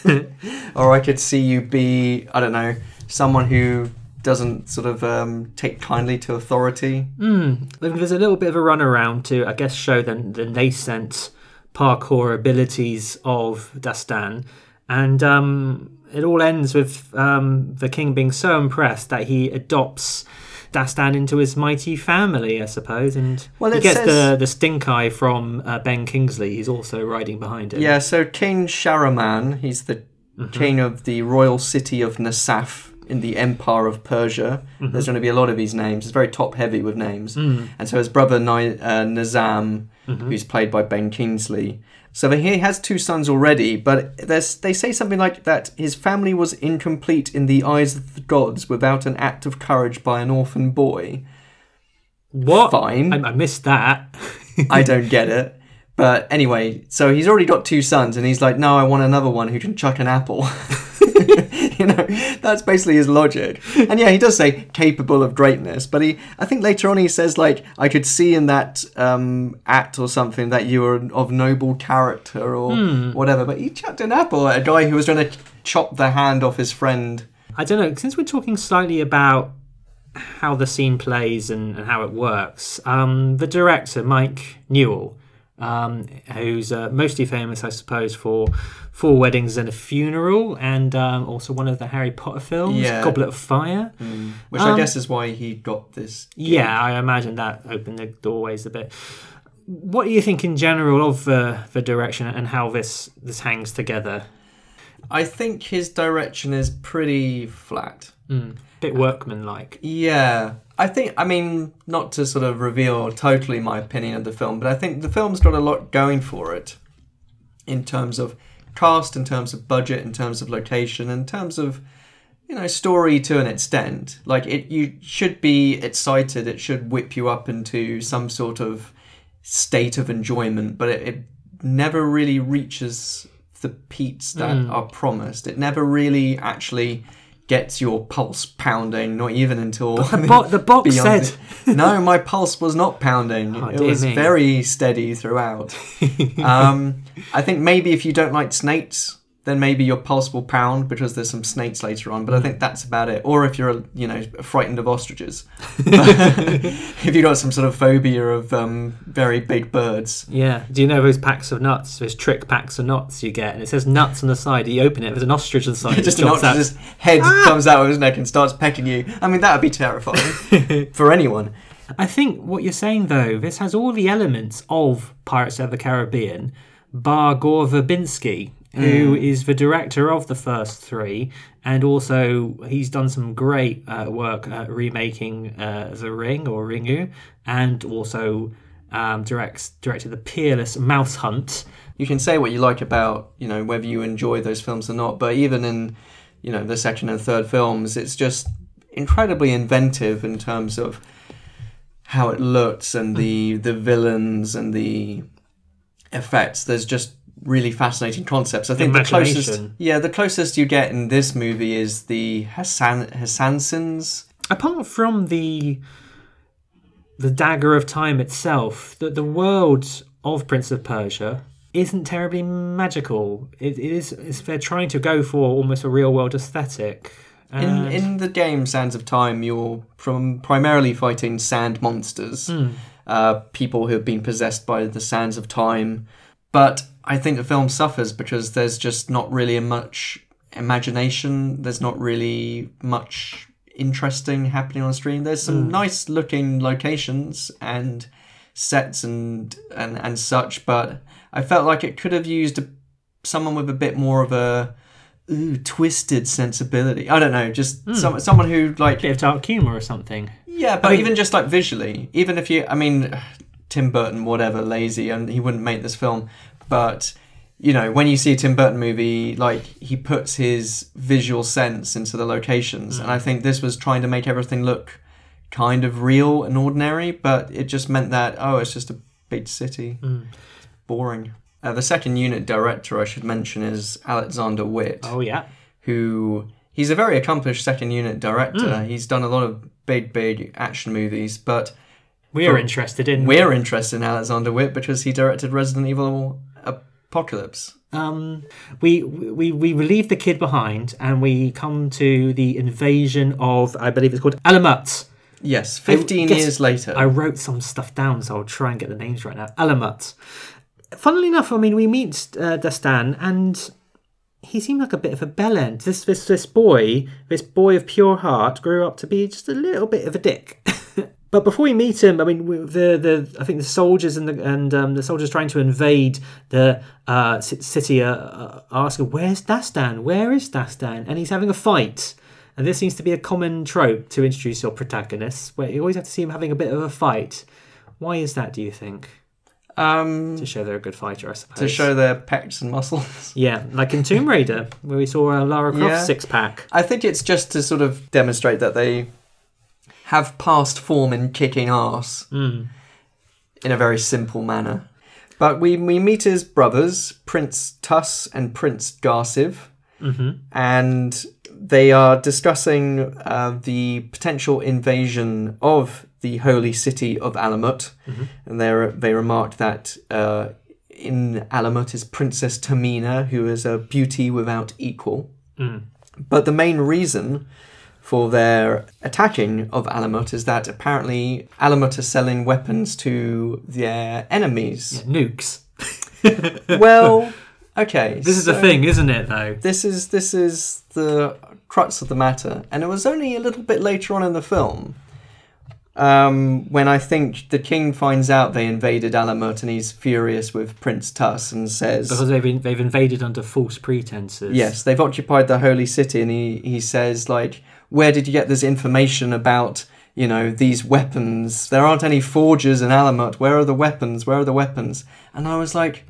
or I could see you be, I don't know, someone who doesn't sort of um, take kindly to authority. There's a little bit of a runaround to, I guess, show the, the nascent parkour abilities of Dastan. And um, it all ends with um, the king being so impressed that he adopts Dastan into his mighty family, I suppose. And Well, he gets says- the, the stink eye from uh, Ben Kingsley. He's also riding behind him. Yeah, so King Shahraman, he's the king of the royal city of Nasaf in the Empire of Persia. There's going to be a lot of these names. It's very top heavy with names. And so his brother Ni- uh, Nizam, who's played by Ben Kingsley. So he has two sons already, but they say something like that his family was incomplete in the eyes of the gods without an act of courage by an orphan boy. What? Fine. I, I missed that. I don't get it. But anyway, so he's already got two sons, and he's like, no, I want another one who can chuck an apple. you know, that's basically his logic. And yeah, he does say capable of greatness, but he, I think later on he says like, I could see in that um, act or something that you were of noble character or whatever. But he chucked an apple at a guy who was trying to chop the hand off his friend. I don't know. Since we're talking slightly about how the scene plays and, and how it works, um, the director Mike Newell, um, who's uh, mostly famous, I suppose, for Four Weddings and a Funeral, and um, also one of the Harry Potter films, Yeah. Goblet of Fire. Which I Um, guess is why he got this. Yeah, I imagine that opened the doorways a bit. What do you think in general of the the direction and how this this hangs together? I think his direction is pretty flat. Bit workmanlike. Yeah. I think, I mean, not to sort of reveal totally my opinion of the film, but I think the film's got a lot going for it in terms of cast, in terms of budget, in terms of location, in terms of, you know, story to an extent. Like, it, you should be excited, it should whip you up into some sort of state of enjoyment, but it, it never really reaches the peaks that hmm. are promised. It never really actually gets your pulse pounding, not even until The, bo- the box said. the- no, my pulse was not pounding. Oh, it was me. very steady throughout. um, I think maybe if you don't like snakes, then maybe your pulse will pound because there's some snakes later on. But I think that's about it. Or if you're, you know, frightened of ostriches, if you've got some sort of phobia of um, very big birds. Yeah. Do you know those packs of nuts, those trick packs of nuts you get? And it says nuts on the side. You open it, there's an ostrich on the side. Just an out. ostrich's head comes out of his neck and starts pecking you. I mean, that would be terrifying for anyone. I think what you're saying though, this has all the elements of Pirates of the Caribbean, bar Gore Verbinski, who is the director of the first three, and also he's done some great uh, work uh, remaking uh, The Ring or Ringu, and also um, directs directed the peerless Mouse Hunt. you can say what you like about you know whether you enjoy those films or not but even in you know the second and third films it's just incredibly inventive in terms of how it looks and the the villains and the effects there's just really fascinating concepts i think the closest yeah the closest you get in this movie is the hassan Hassansins apart from the the dagger of time itself, the the world of Prince of Persia isn't terribly magical. It, it is it's, they're trying to go for almost a real world aesthetic. in And- in the game Sands of Time, you're from primarily fighting sand monsters, uh, people who have been possessed by the sands of time. But I think the film suffers because there's just not really much imagination. There's not really much interesting happening on screen. There's some hmm. nice looking locations and sets and and and such, but I felt like it could have used a, someone with a bit more of a ooh, twisted sensibility. I don't know, just hmm. some, someone who like bit of dark humor or something. yeah, but mean- even just like visually, even if you, I mean, Tim Burton, whatever, lazy, and he wouldn't make this film, but you know, when you see a Tim Burton movie, like he puts his visual sense into the locations, and I mm. think this was trying to make everything look kind of real and ordinary, but it just meant that oh, it's just a big city, mm. boring. Uh, the second unit director I should mention is Alexander Witt Oh yeah, who he's a very accomplished second unit director. Mm. He's done a lot of big, big action movies, but we're interested in we're interested in Alexander Witt because he directed Resident Evil Apocalypse. um, we we we leave the kid behind and we come to the invasion of I believe it's called Alamut. Yes, 15 guess- years later. I wrote some stuff down, so I'll try and get the names right now. Alamut. Funnily enough, I mean, we meet uh, Dastan, and he seemed like a bit of a bellend. This this this boy, this boy of pure heart, grew up to be just a little bit of a dick. but before we meet him, I mean, the the I think the soldiers and the and um, the soldiers trying to invade the uh, city are, are asking, "Where's Dastan? Where is Dastan?" And he's having a fight. And this seems to be a common trope to introduce your protagonists, where you always have to see him having a bit of a fight. Why is that, do you think? um, To show they're a good fighter, I suppose. to show their pecs and muscles. Yeah, like in Tomb Raider, where we saw uh, Lara Croft's Yeah. six pack. I think it's just to sort of demonstrate that they have past form in kicking ass in a very simple manner. But we, we meet his brothers, Prince Tus and Prince Garsiv, and they are discussing uh, the potential invasion of the holy city of Alamut. And they they remarked that uh, in Alamut is Princess Tamina, who is a beauty without equal. But the main reason for their attacking of Alamut is that apparently Alamut are selling weapons to their enemies. Nukes. Well, okay. This is the so thing, isn't it, though? This is this is the crux of the matter, and it was only a little bit later on in the film. Um, when I think the king finds out they invaded Alamut and he's furious with Prince Tus and says, Because they've, in, they've invaded under false pretenses. Yes, they've occupied the holy city, and he, he says, like, where did you get this information about you know these weapons? There aren't any forgers in Alamut. Where are the weapons? Where are the weapons? And I was like,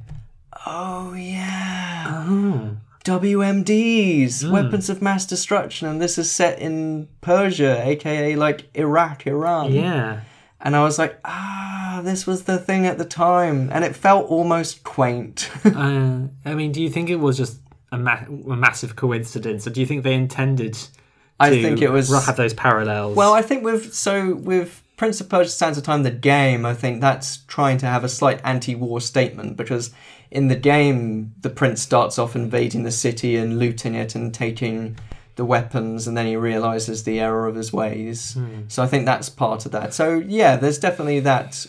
oh yeah. WMDs, weapons of mass destruction, and this is set in Persia, aka like Iraq, Iran. Yeah. And I was like, ah, this was the thing at the time. And it felt almost quaint. Uh, I mean, do you think it was just a, ma- a massive coincidence, or do you think they intended? I think it was- have those parallels. well, I think with so with Prince of Persia Sands of Time, the game, I think that's trying to have a slight anti-war statement because in the game, the prince starts off invading the city and looting it and taking the weapons, and then he realizes the error of his ways. Hmm. So I think that's part of that. So yeah, there's definitely that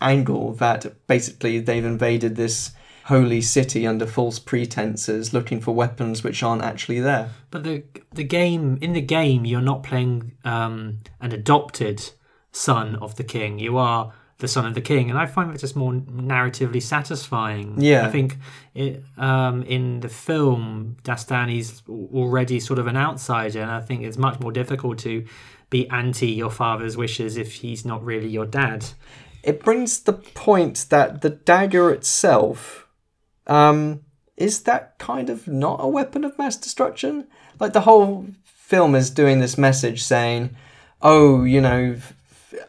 angle that basically they've invaded this holy city under false pretenses, looking for weapons which aren't actually there. But the the game in the game, you're not playing um, an adopted son of the king. You are the son of the king, and I find that just more narratively satisfying. Yeah. I think it, um, in the film, Dastani's already sort of an outsider, and I think it's much more difficult to be anti your father's wishes if he's not really your dad. it brings the point that the dagger itself um, is that kind of not a weapon of mass destruction. Like the whole film is doing this message saying, "Oh, you know." f-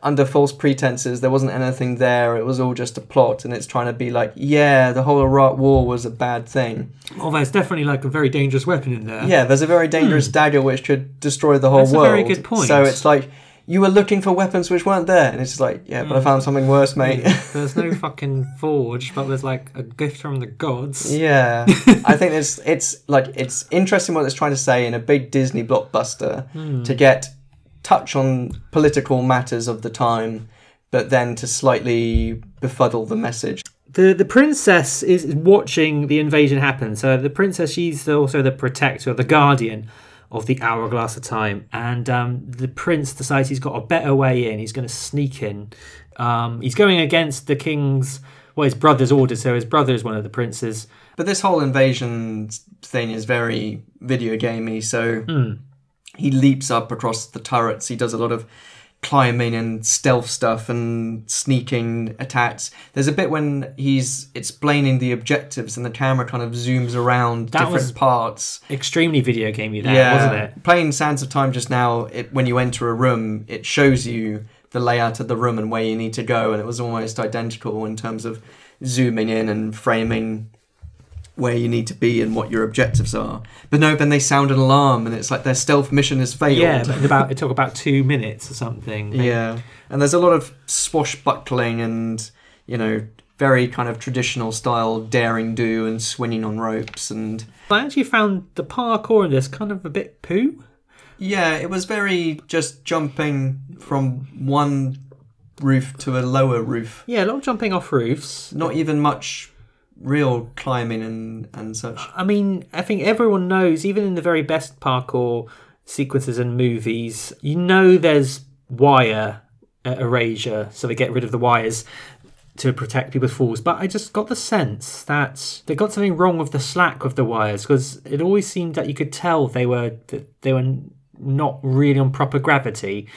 Under false pretenses, there wasn't anything there. It was all just a plot, and it's trying to be like, yeah, the whole Iraq War was a bad thing. Although it's definitely like a very dangerous weapon in there. Yeah, there's a very dangerous dagger which could destroy the whole Hmm. That's a world. very good point. So it's like you were looking for weapons which weren't there, and it's just like, yeah, Hmm. but I found something worse, mate. There's no fucking forge, but there's like a gift from the gods. Yeah, I think it's it's like it's interesting what it's trying to say in a big Disney blockbuster Hmm. to get touch on political matters of the time, but then to slightly befuddle the message. The the princess is watching the invasion happen. So the princess, she's also the protector, the guardian of the hourglass of time. And um, the prince decides he's got a better way in. He's going to sneak in. Um, he's going against the king's, well, his brother's orders. So his brother is one of the princes. But this whole invasion thing is very video gamey. So he leaps up across the turrets. He does a lot of climbing and stealth stuff and sneaking attacks. There's a bit when he's explaining the objectives and the camera kind of zooms around That different parts. Extremely video gamey there, wasn't it? Playing Sands of Time just now, it, when you enter a room, it shows you the layout of the room and where you need to go, and it was almost identical in terms of zooming in and framing where you need to be and what your objectives are. But no, then they sound an alarm, and it's like their stealth mission has failed. Yeah, but about it took about two minutes or something. Yeah, and there's a lot of swashbuckling and you know very kind of traditional style daring do and swinging on ropes and I actually found the parkour in this kind of a bit poo. Yeah, it was very just jumping from one roof to a lower roof. Yeah, a lot of jumping off roofs. Not even much real climbing and, and such. I mean, I think everyone knows, even in the very best parkour sequences and movies, you know there's wire uh, erasure, so they get rid of the wires to protect people's falls. But I just got the sense that they got something wrong with the slack of the wires because it always seemed that you could tell they were they were not really on proper gravity.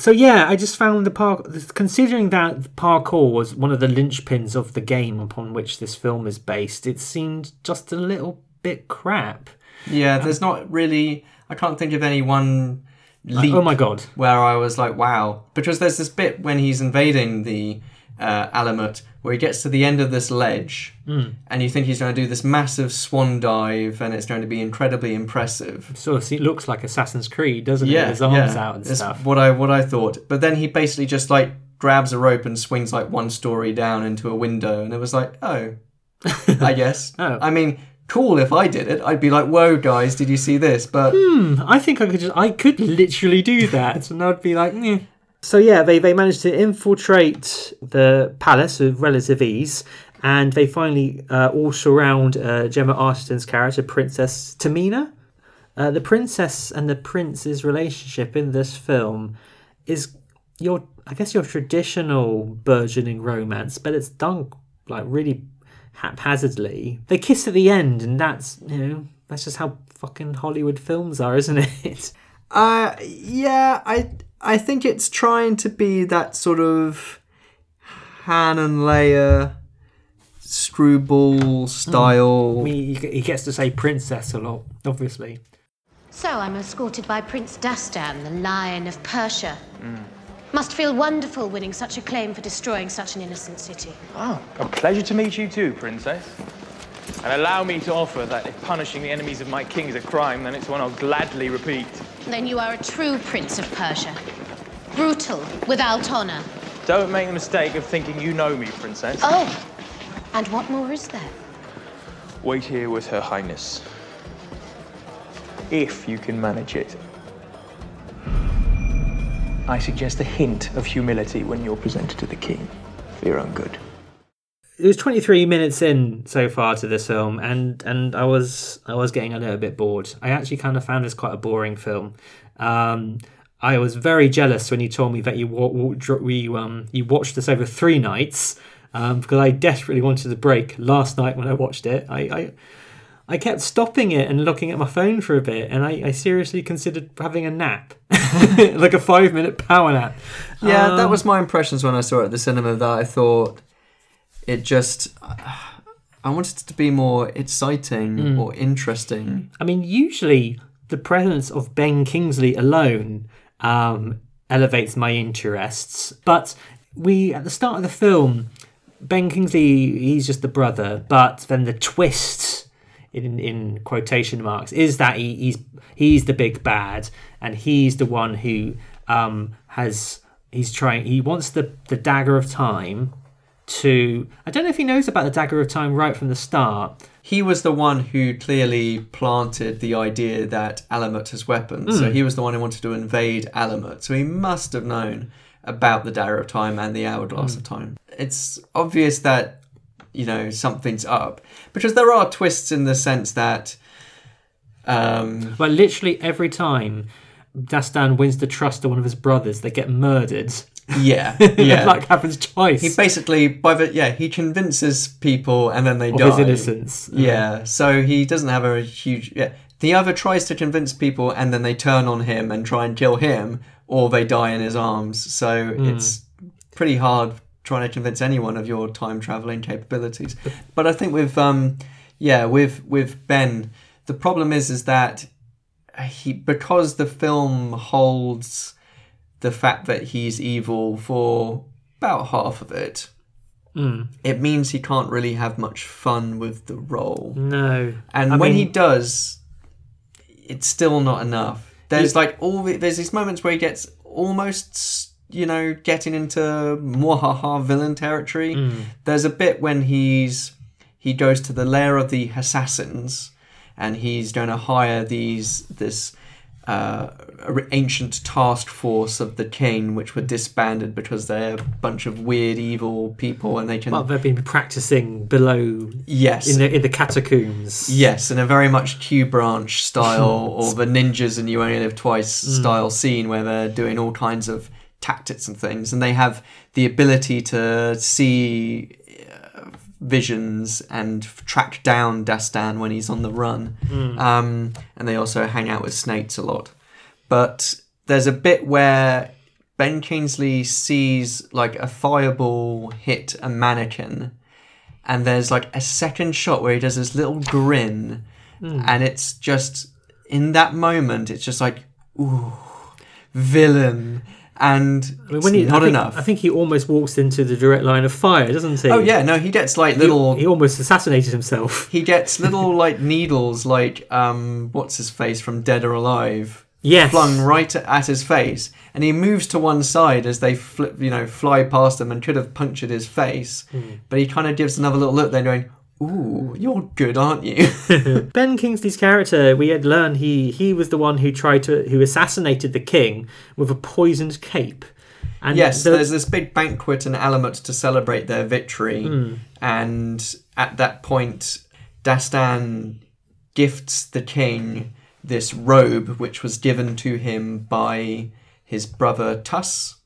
So yeah, I just found the park. Considering that parkour was one of the linchpins of the game upon which this film is based, it seemed just a little bit crap. Yeah, there's not really. I can't think of any one leap Oh my god! where I was like, wow. Because there's this bit when he's invading the uh, Alamut where he gets to the end of this ledge hmm. and you think he's going to do this massive swan dive and it's going to be incredibly impressive. Sort of see, looks like Assassin's Creed, doesn't yeah, it? His arms out and That's stuff. what I what I thought. But then he basically just like grabs a rope and swings like one story down into a window, and it was like, oh, I guess. Oh. I mean, cool if I did it. I'd be like, whoa, guys, did you see this? But hmm, I think I could just, I could literally do that, and I'd be like, Meh. So yeah, they they managed to infiltrate the palace with relative ease, and they finally uh, all surround uh, Gemma Arterton's character, Princess Tamina. Uh, the princess and the prince's relationship in this film is your, I guess, your traditional burgeoning romance, but it's done like really haphazardly. They kiss at the end, and that's you know that's just how fucking Hollywood films are, isn't it? Uh, yeah, I I think it's trying to be that sort of Han and Leia screwball style. I mean, he he gets to say princess a lot, obviously. So I'm escorted by Prince Dastan, the Lion of Persia. Must feel wonderful winning such acclaim for destroying such an innocent city. Oh, a pleasure to meet you too, Princess. And allow me to offer that if punishing the enemies of my king is a crime, then it's one I'll gladly repeat. Then you are a true Prince of Persia. Brutal, without honor. Don't make the mistake of thinking you know me, Princess. Oh, and what more is there? Wait here with Her Highness. If you can manage it. I suggest a hint of humility when you're presented to the king, for your own good. It was 23 minutes in so far to this film, and and I was I was getting a little bit bored. I actually kind of found this quite a boring film. Um, I was very jealous when you told me that you wa- wa- dr- we um you watched this over three nights um, because I desperately wanted a break last night when I watched it. I, I I kept stopping it and looking at my phone for a bit, and I, I seriously considered having a nap, like a five minute power nap. Yeah, that Um, was my impressions when I saw it at the cinema. That I thought it just. I wanted it to be more exciting Hmm. or interesting. I mean, usually the presence of Ben Kingsley alone um, elevates my interests, but we at the start of the film, Ben Kingsley he's just the brother, but then the twist in in quotation marks is that he, he's he's the big bad and he's the one who um, has he's trying he wants the the dagger of time to I don't know if he knows about the dagger of time right from the start. He was the one who clearly planted the idea that Alamut has weapons. Hmm. So he was the one who wanted to invade Alamut. So he must have known about the Dagger of Time and the Hourglass Hmm. of Time. It's obvious that, you know, something's up. Because there are twists in the sense that. Um, But literally every time Dastan wins the trust of one of his brothers, they get murdered. Yeah, yeah. like happens twice. he basically, by the yeah, he convinces people and then they of die. his innocence. Yeah, so he doesn't have a huge. Yeah, he either tries to convince people and then they turn on him and try and kill him, or they die in his arms. So it's pretty hard trying to convince anyone of your time traveling capabilities. But I think with um, yeah, with with Ben, the problem is is that he because the film holds the fact that he's evil for about half of it. It means he can't really have much fun with the role. No. And I when he does, it's still not enough. There's like all the, there's these moments where he gets almost you know getting into mwahaha villain territory. Hmm. There's a bit when he's he goes to the lair of the assassins, and he's going to hire these this uh, ancient task force of the king, which were disbanded because they're a bunch of weird evil people, and they can Well, they've been practicing below yes. in the in the catacombs. Yes, in a very much Q branch style or the ninjas and you only live twice style scene where they're doing all kinds of tactics and things, and they have the ability to see visions and track down Dastan when he's on the run. Um, and they also hang out with snakes a lot. But there's a bit where Ben Kingsley sees like a fireball hit a mannequin and there's like a second shot where he does this little grin, and it's just in that moment, it's just like, ooh, villain, and I mean, it's when he, not I think, enough. I think he almost walks into the direct line of fire, doesn't he? oh yeah, no, he gets like little. he almost assassinated himself. he gets little like needles, like um, what's his face from Dead or Alive, Yes. flung right at his face, and he moves to one side as they flip, you know, fly past him and could have punctured his face, Hmm. but he kind of gives another little look, then going, "Ooh, you're good, aren't you?" Ben Kingsley's character, we had learned he he was the one who tried to who assassinated the king with a poisoned cape. And yes, the- there's this big banquet in Alamut to celebrate their victory, Hmm. and at that point, Dastan gifts the king this robe, which was given to him by his brother Tus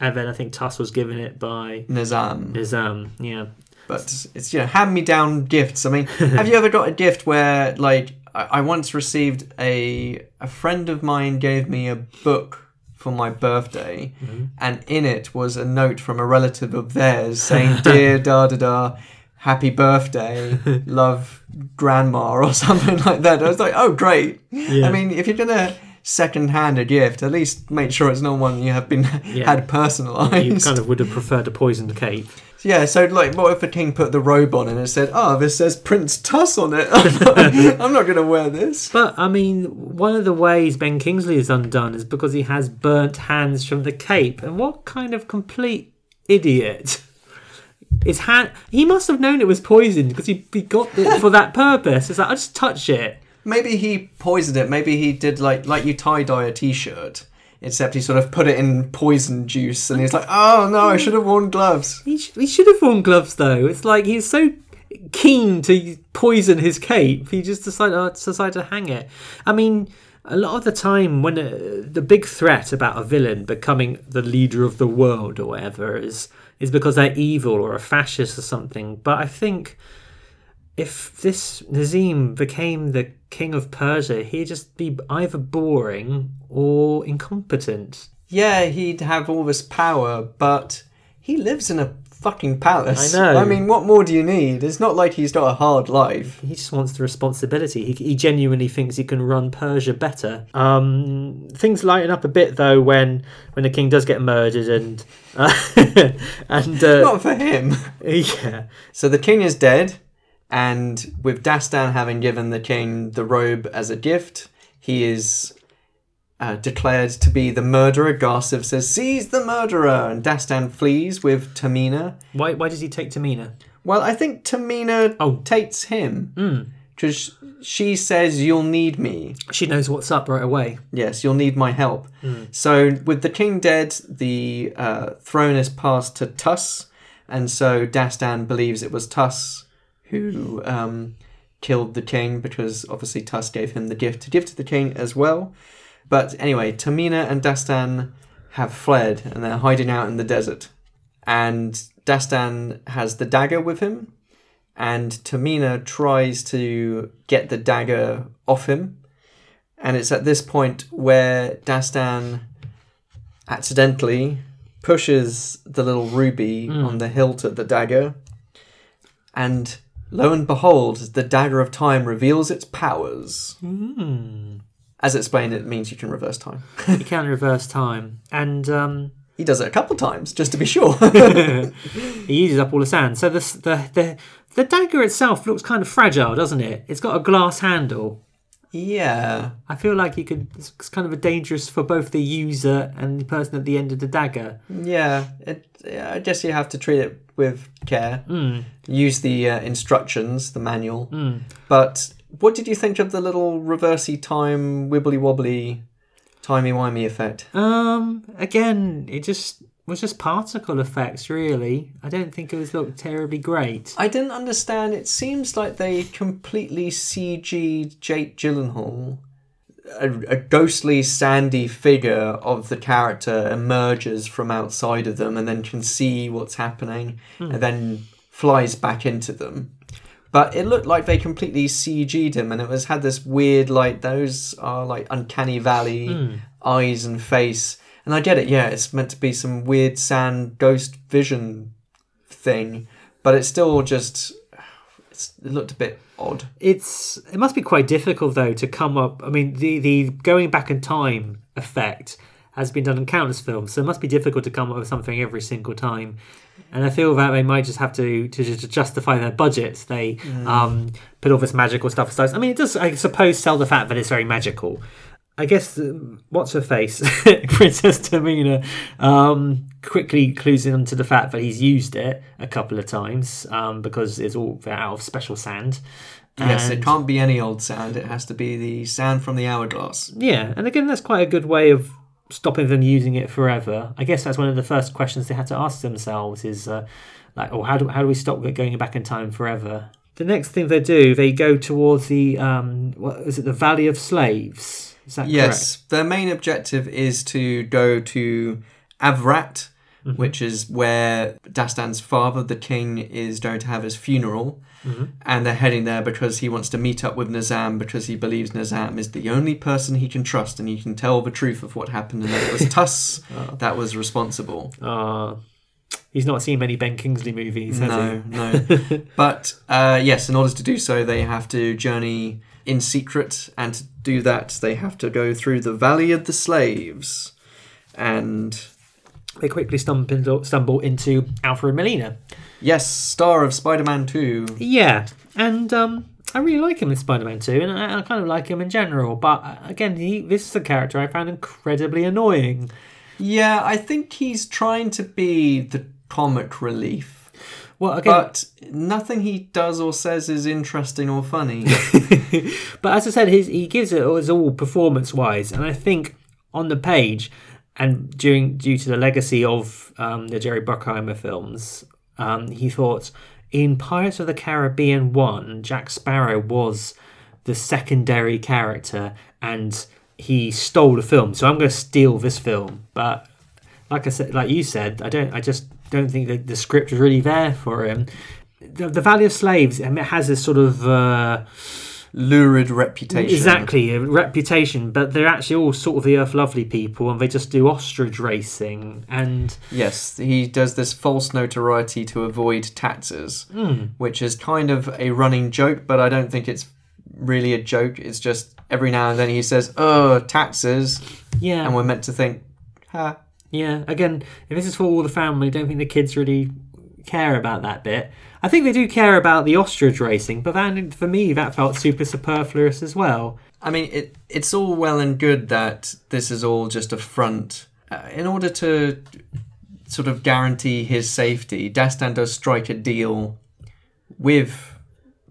and then I think Tus was given it by Nizam. Nizam. Yeah. But it's you know hand me down gifts. I mean, have you ever got a gift where like I, I once received a a friend of mine gave me a book for my birthday, mm-hmm. and in it was a note from a relative of theirs saying, "Dear da da da." Happy birthday, love grandma, or something like that. I was like, oh, great. I mean, if you're gonna second hand a gift, at least make sure it's not one you have been had personalized. You kind of would have preferred a poisoned cape. Yeah, so like, what if the king put the robe on and it said, "Oh, this says Prince Tus on it. I'm not, going to wear this." But I mean, one of the ways Ben Kingsley is undone is because he has burnt hands from the cape. And what kind of complete idiot is hand? He must have known it was poisoned because he, he got it for that purpose. It's like I just touch it. Maybe he poisoned it. Maybe he did like like you tie dye a t-shirt, except he sort of put it in poison juice, and he's like, "Oh no, I should have worn gloves." He, sh- he should have worn gloves though. It's like he's so keen to poison his cape, he just decided uh, decided to hang it. I mean, a lot of the time when uh, the big threat about a villain becoming the leader of the world or whatever is is because they're evil or a fascist or something. But I think if this Nizam became the king of Persia, he'd just be either boring or incompetent. Yeah, he'd have all this power, but he lives in a fucking palace. I know. I mean, what more do you need? It's not like he's got a hard life. He just wants the responsibility. He, he genuinely thinks he can run Persia better. Um, things lighten up a bit though when when the king does get murdered and uh, and uh, Not for him. yeah, So the king is dead, and with Dastan having given the king the robe as a gift, he is uh, declared to be the murderer. Garsiv says, "Seize the murderer!" and Dastan flees with Tamina. why why does he take Tamina? Well, I think Tamina Oh. takes him because she says, "You'll need me." She knows what's up right away. Yes, you'll need my help. So, with the king dead, the uh, throne is passed to Tus, and so Dastan believes it was Tus who um, killed the king because obviously Tus gave him the gift to give to the king as well. But anyway, Tamina and Dastan have fled and they're hiding out in the desert. And Dastan has the dagger with him, and Tamina tries to get the dagger off him. And it's at this point where Dastan accidentally pushes the little ruby on the hilt of the dagger. And lo and behold, the dagger of time reveals its powers. As explained, it means you can reverse time. You can reverse time, and um, he does it a couple times, just to be sure. he uses up all the sand. So the the the the dagger itself looks kind of fragile, doesn't it? It's got a glass handle. Yeah. I feel like you could. It's kind of a dangerous for both the user and the person at the end of the dagger. Yeah, it, yeah, I guess you have to treat it with care. Use the uh, instructions, the manual. But what did you think of the little reversey time, wibbly wobbly, timey wimey effect? Um, again, it just was just particle effects. Really, I don't think it was looked terribly great. I didn't understand. It seems like they completely CG'd Jake Gyllenhaal. A, a ghostly, sandy figure of the character emerges from outside of them and then can see what's happening hmm. and then flies back into them. But it looked like they completely CG'd him and it was had this weird, like, those are like uncanny valley hmm. eyes and face. And I get it, yeah, it's meant to be some weird sand ghost vision thing, but it's still just it's, it looked a bit odd. It's it must be quite difficult though to come up. I mean, the the going back in time effect has been done in countless films, so it must be difficult to come up with something every single time. And I feel that they might just have to to just justify their budgets. They um, put all this magical stuff aside. I mean, it does, I suppose, sell the fact that it's very magical. I guess um, what's her face, Princess Tamina, um, quickly clues into the fact that he's used it a couple of times um, because it's all out of special sand. Yes, it can't be any old sand. It has to be the sand from the hourglass. Yeah, and again, that's quite a good way of stopping them using it forever. I guess that's one of the first questions they had to ask themselves: is uh, like, oh, how do how do we stop it going back in time forever? The next thing they do, they go towards the um, what is it, the Valley of Slaves? Is that Yes, their main objective is to go to Avrat, which is where Dastan's father, the king, is going to have his funeral. And they're heading there because he wants to meet up with Nizam because he believes Nizam is the only person he can trust and he can tell the truth of what happened and that it was Tus that was responsible. Uh, he's not seen many Ben Kingsley movies, has No, no. But uh, yes, in order to do so, they have to journey in secret, and to do that, they have to go through the Valley of the Slaves. And? They quickly stumble, stumble into Alfred Molina. yes, star of Spider Man 2. Yeah, and um, I really like him in Spider-Man 2, and I, I kind of like him in general. But uh, again, he, this is a character I found incredibly annoying. Yeah, I think he's trying to be the comic relief. Well, again, But nothing he does or says is interesting or funny. But as I said, his, he gives it as all performance wise, and I think on the page, and during due to the legacy of um, the Jerry Bruckheimer films, um, he thought in Pirates of the Caribbean one, Jack Sparrow was the secondary character, and he stole the film. So I'm going to steal this film, but like I said, like you said, I don't. I just don't think that the script is really there for him. The, the Valley of Slaves, I mean, it has this sort of. Uh, Lurid reputation. Exactly, a reputation, but they're actually all sort of the Earth Lovely people, and they just do ostrich racing. And Yes, he does this false notoriety to avoid taxes, which is kind of a running joke, but I don't think it's really a joke. It's just every now and then he says, "Oh, taxes," yeah, and we're meant to think, "Ha." Yeah. Again, if this is for all the family, don't think the kids really care about that bit. I think they do care about the ostrich racing, but then for me, that felt super superfluous as well. I mean, it it's all well and good that this is all just a front. Uh, in order to sort of guarantee his safety, Dastan does strike a deal with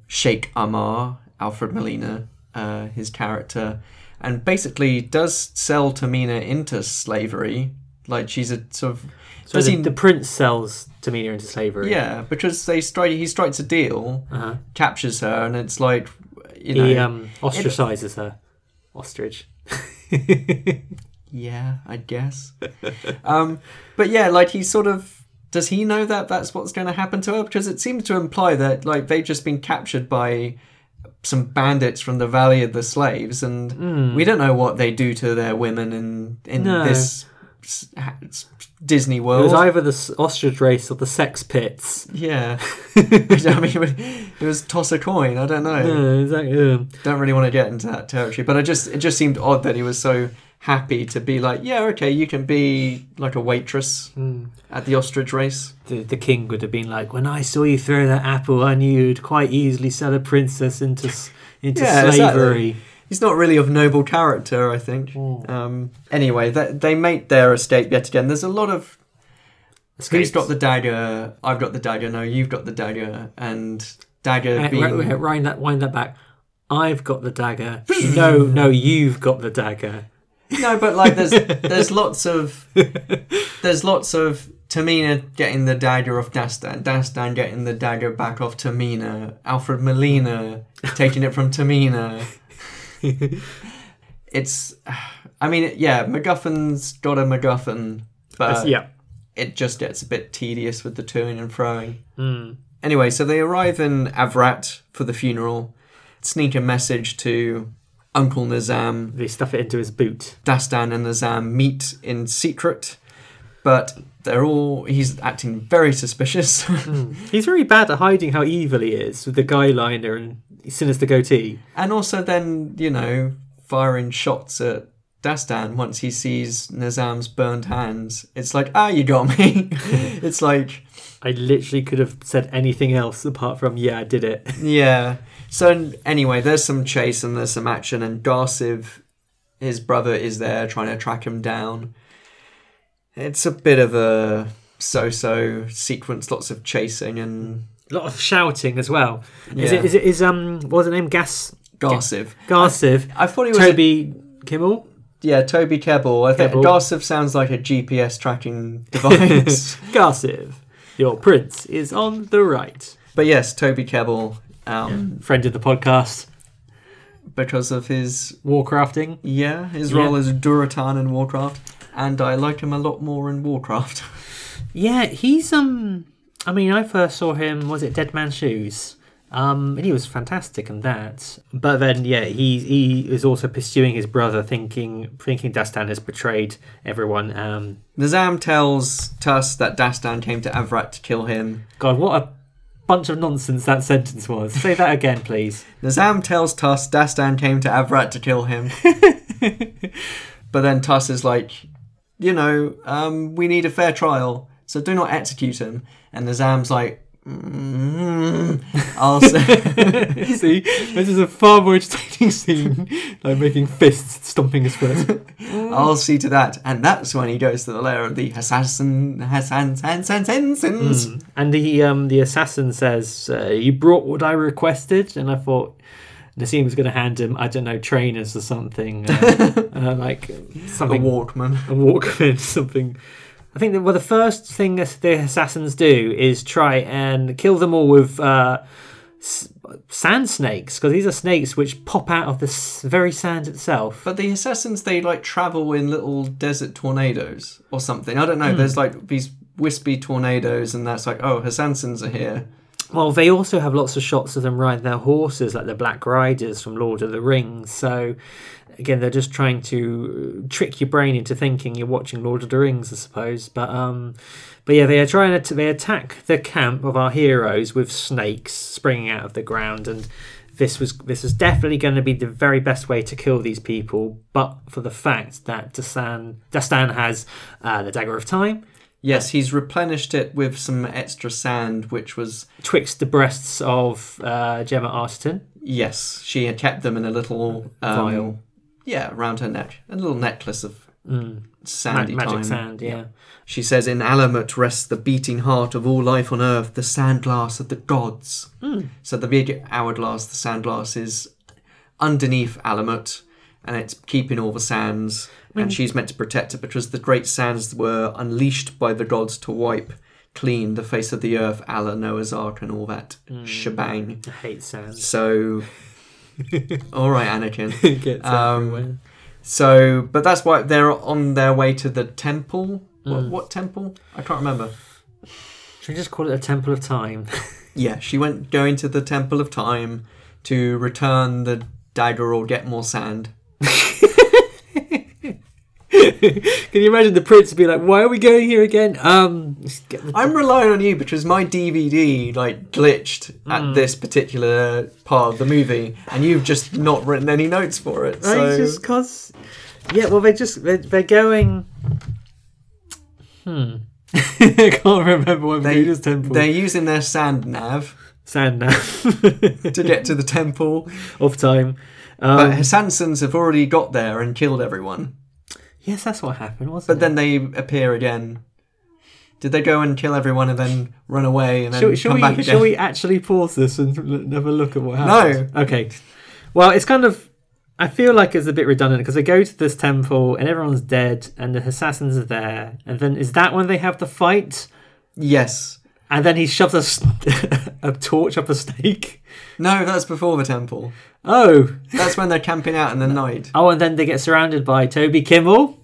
Sheikh Amar, Alfred Molina, uh, his character, and basically does sell Tamina into slavery. Like she's a sort of. So the, he- the prince sells Tamina into slavery. yeah, because they strike. He strikes a deal, Uh-huh. captures her, and it's like, you know, He um, ostracizes her. Ostrich. Yeah, I guess. um, but yeah, like he sort of does he know that that's what's going to happen to her? Because it seems to imply that like they've just been captured by some bandits from the Valley of the Slaves, and we don't know what they do to their women in in. No. this s- ha- s- Disney It world. was either the ostrich race or the sex pits. yeah, I mean, it was toss a coin. I don't know. Yeah, exactly. yeah. Don't really want to get into that territory, but I just it just seemed odd that he was so happy to be like, yeah, okay, you can be like a waitress Hmm. at the ostrich race. The, the king would have been like, when I saw you throw that apple, I knew you'd quite easily sell a princess into into Yeah, slavery. exactly. He's not really of noble character, I think. Hmm. Um, anyway, that, they make their escape yet again. There's a lot of who's Escapes. got the dagger? I've got the dagger. No, you've got the dagger. And dagger Uh, being ri- ri- Wind that, wind that back. I've got the dagger. no, no, you've got the dagger. no, but like there's there's lots of there's lots of Tamina getting the dagger off Dastan, Dastan getting the dagger back off Tamina, Alfred Molina taking it from Tamina. it's, I mean, yeah, MacGuffin's got a MacGuffin, but yeah. it just gets a bit tedious with the toing and froing. Mm. Anyway, so they arrive in Avrat for the funeral, sneak a message to Uncle Nizam. They stuff it into his boot. Dastan and Nizam meet in secret, but they're all. He's acting very suspicious. He's very bad at hiding how evil he is with the guy liner and sinister goatee. and also, then, you know, firing shots at Dastan once he sees Nizam's burned hands. It's like, ah, you got me. it's like, I literally could have said anything else apart from, yeah, I did it. yeah. So, anyway, there's some chase and there's some action, and Garsiv, his brother, is there trying to track him down. It's a bit of a so so sequence, lots of chasing and A lot of shouting as well. Is Yeah. it? Is it? Is um? What was the name? Gas. Garsiv. Garsiv. I thought he was Toby Kimmel. Yeah, Toby Kebbell. I think Kebbell. Garsiv sounds like a GPS tracking device. Garsiv. Your prince is on the right. but yes, Toby Kebbell, um, Friend of the podcast. because of his Warcrafting. yeah his Yeah. role as Durotan in Warcraft, and I like him a lot more in Warcraft. Yeah, he's um. I mean, I first saw him. Was it Dead Man's Shoes? Um, and he was fantastic in that. But then, yeah, he he is also pursuing his brother, thinking thinking Dastan has betrayed everyone. Um, Nizam tells Tus that Dastan came to Avrat to kill him. God, what a bunch of nonsense that sentence was. Say that again, please. Nizam tells Tus Dastan came to Avrat to kill him. but then Tus is like, you know, um, we need a fair trial, so do not execute him. And Nizam's like, mm, I'll say. See, this is a far more entertaining scene, like making fists stomping his foot. I'll see to that. And that's when he goes to the lair of the assassin, Hassan, Hassan, Hassans. And the um the assassin says, uh, "You brought what I requested," and I thought. Nassim was going to hand him, I don't know, trainers or something, uh, uh, like A Walkman. a Walkman, something. I think that well, the first thing the assassins do is try and kill them all with uh, s- sand snakes because these are snakes which pop out of the s- very sand itself. But the assassins, they like travel in little desert tornadoes or something. I don't know. There's like these wispy tornadoes, and that's like, oh, assassins are here. Well, they also have lots of shots of them riding their horses, like the Black Riders from Lord of the Rings. So, again, they're just trying to trick your brain into thinking you're watching Lord of the Rings, I suppose. But um, but yeah, they are trying to they attack the camp of our heroes with snakes springing out of the ground, and this was this was definitely going to be the very best way to kill these people, but for the fact that Dastan Dastan has uh, the dagger of time. Yes, he's replenished it with some extra sand, which was Twixt the breasts of uh, Gemma Arterton. yes, she had kept them in a little um, Vial. Yeah, around her neck, a little necklace of mm. sandy Mm. Ma- magic time. sand, yeah. She says, "In Alamut rests the beating heart of all life on earth, the sandglass of the gods." Mm. So the big hourglass, the sandglass, is underneath Alamut, and it's keeping all the sands. Mm. and she's meant to protect it because the great sands were unleashed by the gods to wipe clean the face of the earth, Allah, Noah's Ark, and all that shebang. I hate sand. So, all right, Anakin. It gets Um, everywhere. So, but that's why they're on their way to the temple. What, what temple? I can't remember. Should we just call it a temple of time? Yeah, she went going to the Temple of Time to return the dagger or get more sand. Can you imagine the prince be like, "Why are we going here again?" Um, I'm relying on you because my DVD like glitched at this particular part of the movie, and you've just not written any notes for it. Right, So just cause. Yeah, well, they just they're, they're going. Hmm. I can't remember what they, Buddha's temple. they're using their sand nav Sand now to get to the temple, of time. Um, but Hassansins have already got there and killed everyone. Yes, that's what happened, wasn't it? But it? then they appear again. Did they go and kill everyone and then run away and then Shall, shall come we, back again? shall we actually pause this and l- have a look at what happened? No. Okay. Well, it's kind of. I feel like it's a bit redundant because they go to this temple and everyone's dead and the assassins are there. And then is that when they have the fight? Yes. And then he shoves a torch up a snake. No, that's before the temple. Oh. That's when they're camping out in the night. Oh, and then they get surrounded by Toby Kimmel,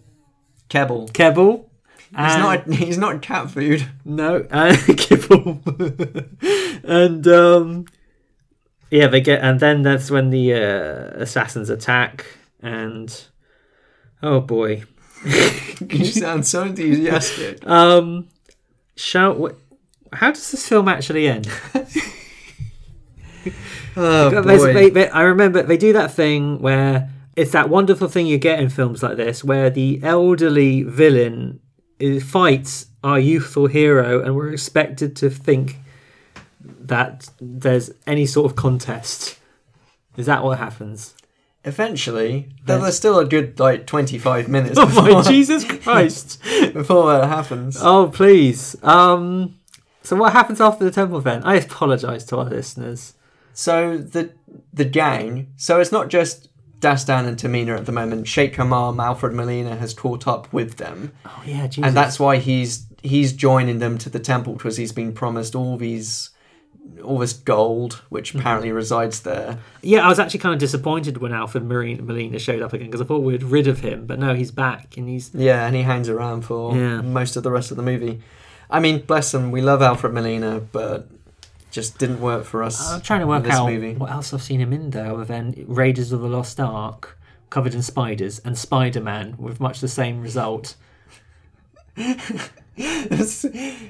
Kebbell. Kebbell. He's and- not. He's not cat food. No, uh, Kibble. and um, yeah, they get, and then that's when the uh, assassins attack, and oh boy, You sound so enthusiastic. um, shall wh- how does this film actually end? Oh they- they- I remember they do that thing where it's that wonderful thing you get in films like this, where the elderly villain is, fights our youthful hero, and we're expected to think that there's any sort of contest. Is that what happens? Eventually, though there's still a good like 25 minutes Oh before, my Jesus Christ! before that happens. oh please. Um. So what happens after the temple event? I apologise to our listeners. So the the gang. So it's not just Dastan and Tamina at the moment. Sheikh Hamam, Alfred Molina has caught up with them, Oh yeah, Jesus. and that's why he's he's joining them to the temple because he's been promised all these all this gold, which Mm-hmm. apparently resides there. Yeah, I was actually kind of disappointed when Alfred Marine, Molina showed up again because I thought we'd rid of him, but no, he's back and he's Yeah, and he hangs around for Yeah. most of the rest of the movie. I mean, bless him, We love Alfred Molina, but just didn't work for us. I'm trying to work out movie. what else I've seen him in though, other than Raiders of the Lost Ark, covered in spiders, and Spider Man, with much the same result. This-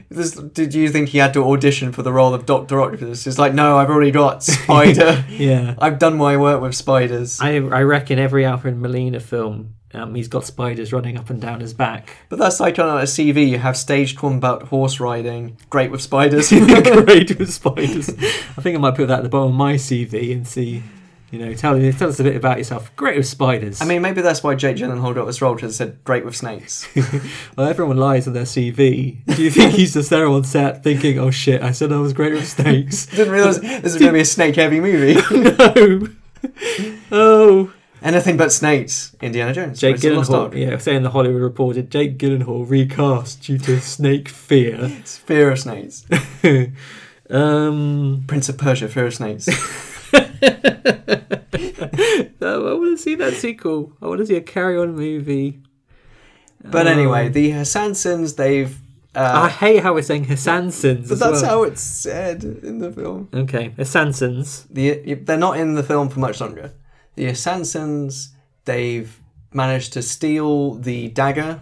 this- did you think he had to audition for the role of Doctor Octopus? It's like, no, I've already got Spider. Yeah. I've done my work with spiders. I I reckon every Alfred Molina film, um, he's got spiders running up and down his back. But that's like on a CV. You have stage combat horse riding, great with spiders. Great with spiders. I think I might put that at the bottom of my CV and see, you know, tell tell us a bit about yourself. Great with spiders. I mean, maybe that's why Jake Gyllenhaal got this role because it said great with snakes. well, everyone lies on their CV. Do you think he's just there on set thinking, "Oh shit, I said I was great with snakes"? Didn't realize this is going to be a snake-heavy movie. no. Oh, Anything but snakes. Indiana Jones. Jake Raiders of the Lost Gyllenhaal. Yeah, saying the Hollywood Reporter, Jake Gyllenhaal recast due to snake fear. It's Fear of Snakes. um, Prince of Persia, Fear of Snakes. no, I want to see that sequel. I want to see a carry-on movie. But anyway, the Hassansins, they've. I Uh, hate how we're saying Hassansins. but that's well. how it's said in the film. Okay, Hassansins. The, they're not in the film for much longer. The Hassansins, they've managed to steal the dagger,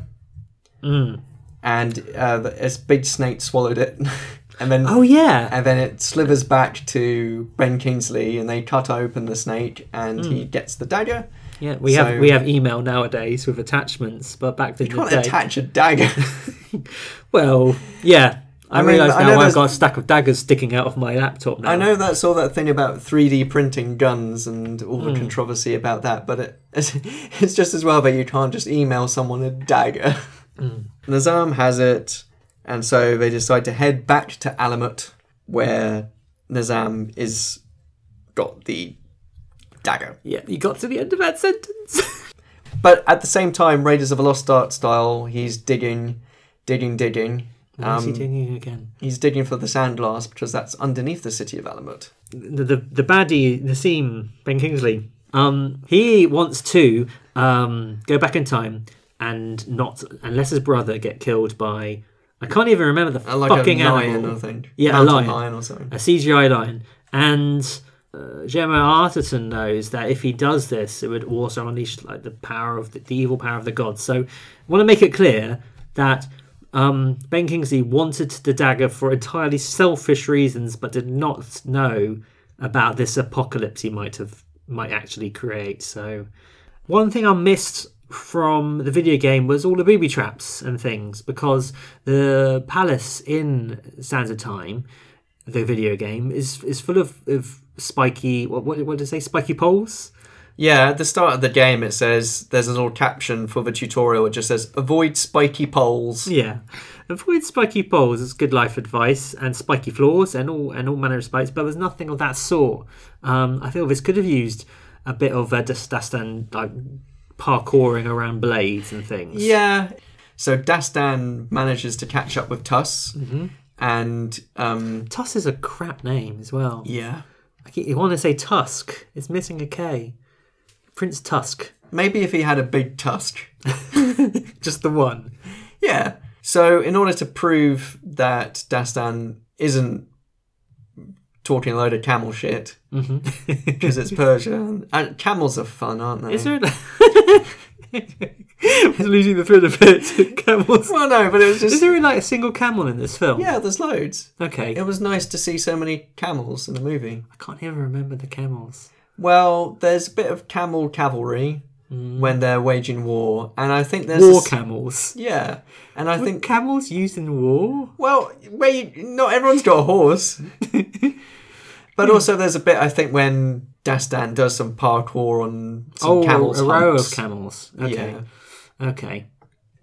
Mm. and uh, this big snake swallowed it. and then Oh yeah. and then it slithers back to Ben Kingsley, and they cut open the snake, and he Hmm. gets the dagger. Yeah, we So- have we have email nowadays with attachments, but back in You the can't day, attach a dagger. well, yeah, I, I mean, realise now know I've got a stack of daggers sticking out of my laptop now. I know that's all that thing about 3D printing guns and all the controversy about that, but it, it's, it's just as well that you can't just email someone a dagger. Hmm. Nizam has it, and so they decide to head back to Alamut, where Nizam is got the dagger. Yeah, you got to the end of that sentence. But at the same time, Raiders of the Lost Ark style, he's digging, digging, digging. Why is he Um, digging again? He's digging for the sandglass because that's underneath the city of Alamut. The the, the baddie, Nassim Ben Kingsley. Um, he wants to um go back in time and not unless his brother get killed by. I can't even remember the Uh, Like fucking a lion, animal. I think. Yeah, a Mountain lion. or something. a CGI lion. And uh, Gemma Arterton knows that if he does this, it would also unleash like the power of the, the evil power of the gods. So, I want to make it clear that um, Ben Kingsley wanted the dagger for entirely selfish reasons, but did not know about this apocalypse he might have might actually create. So, one thing I missed from the video game was all the booby traps and things because the palace in Sands of Time, the video game, is is full of, of spiky what what what did it say spiky poles. Yeah, at the start of the game, it says there's a little caption for the tutorial. It just says "Avoid spiky poles." Yeah, avoid spiky poles is good life advice, and spiky floors and all and all manner of spikes. But there's nothing of that sort. Um, I feel this could have used a bit of uh, just Dastan like parkouring around blades and things. Yeah. So Dastan manages to catch up with Tus, Mm-hmm. and um, Tus is a crap name as well. yeah, I keep- You want to say Tusk? It's missing a K. Prince Tusk, maybe if he had a big tusk. just the one. Yeah. So in order to prove that Dastan isn't talking a load of camel shit, mm-hmm. because it's Persia, and, camels are fun, aren't they? Is there? I was losing the thread a bit. Camels. Well, no, but it was just. Is there like a single camel in this film? yeah. There's loads. Okay. It was nice to see so many camels in the movie. I can't even remember the camels. Well, there's a bit of camel cavalry when they're waging war, and I think there's Mm. War a camels. Yeah, and I Were think camels used in war? well, where you, not everyone's got a horse, but also there's a bit I think when Dastan does some parkour on some oh, camels. a row of camels. Okay. Yeah. Okay.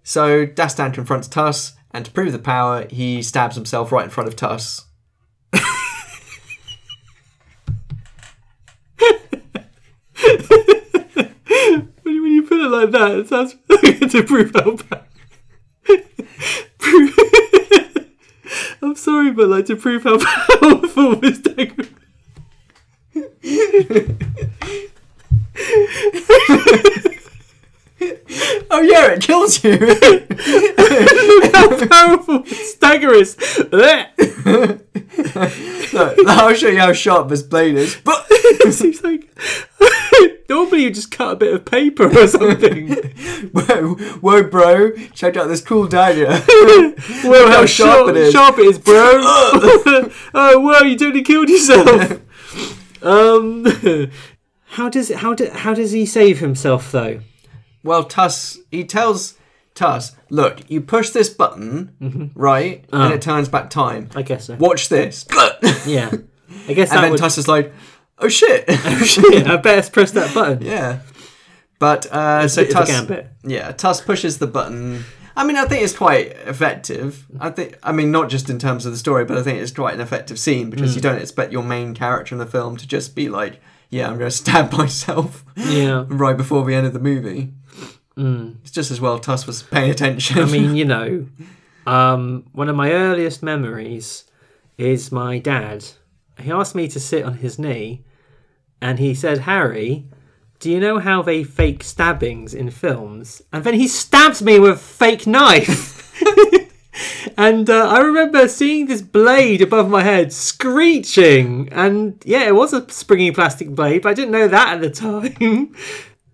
So Dastan confronts Tus, and to prove the power, he stabs himself right in front of Tus. Like that, it sounds to prove how bad. I'm sorry, but like to prove how powerful this dagger. Oh yeah, it kills you. how powerful this dagger Pythagoras. Look, I'll show you how sharp this blade is. But it Seems like normally you just cut a bit of paper or something. whoa, whoa, bro, check out this cool dagger. Whoa, how sharp it is. Sharp it is, bro. oh, whoa, you totally killed yourself. um, how does how do, how does he save himself though? Well, Tus, he tells Tus, look, you push this button, right, and it turns back time. I guess so. Watch this. Yeah, I guess and that then would. Tus is like, oh shit. Shit, I better press that button. yeah. But, uh, so bit of a gambit. yeah, Tus pushes the button. I mean, I think it's quite effective. I think, I mean, not just in terms of the story, but I think it's quite an effective scene because Mm. you don't expect your main character in the film to just be like, yeah, I'm going to stab myself Yeah, right before the end of the movie. It's just as well Tus was paying attention. I mean, you know, um, one of my earliest memories is my dad. He asked me to sit on his knee, and he said, "Harry, do you know how they fake stabbings in films?" And then he stabbed me with a fake knife. And uh, I remember seeing this blade above my head screeching. And yeah, it was a springy plastic blade, but I didn't know that at the time.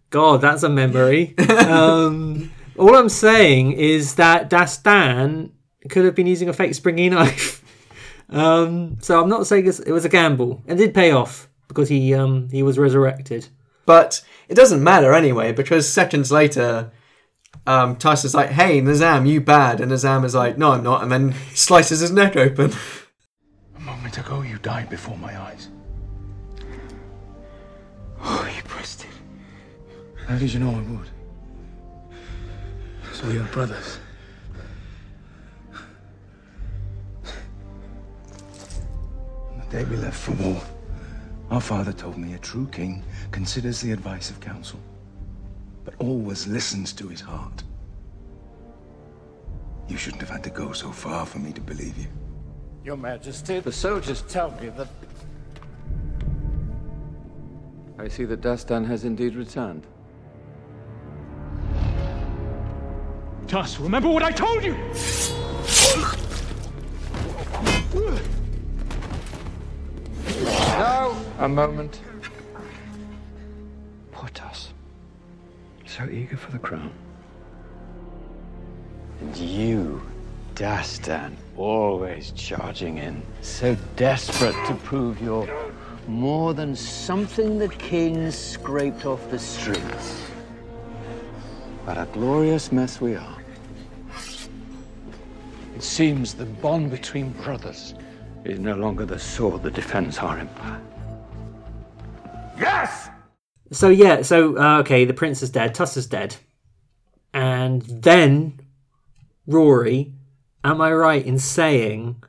God, that's a memory. um, all I'm saying is that Dastan could have been using a fake springy knife. Um, so I'm not saying it's- it was a gamble. It did pay off because he um, he was resurrected. But it doesn't matter anyway, because seconds later, um, Tus is like, hey, Nizam, you bad. And Nizam is like, no, I'm not. And then slices his neck open. A moment ago, you died before my eyes. Oh, you pressed it. How did you know I would? So we are brothers. On the day we left for war, our father told me a true king considers the advice of counsel, but always listens to his heart. You shouldn't have had to go so far for me to believe you. Your Majesty, the soldiers tell me that I see that Dastan has indeed returned. Tus, remember what I told you! No. A moment. Poor Tus. So eager for the crown. And you, Dastan, always charging in, so desperate to prove you're more than something the king scraped off the streets. But a glorious mess we are. It seems the bond between brothers is no longer the sword that defends our empire. Yes! So yeah, so uh, okay, the prince is dead, Tus is dead, and then Rory. Am I right in saying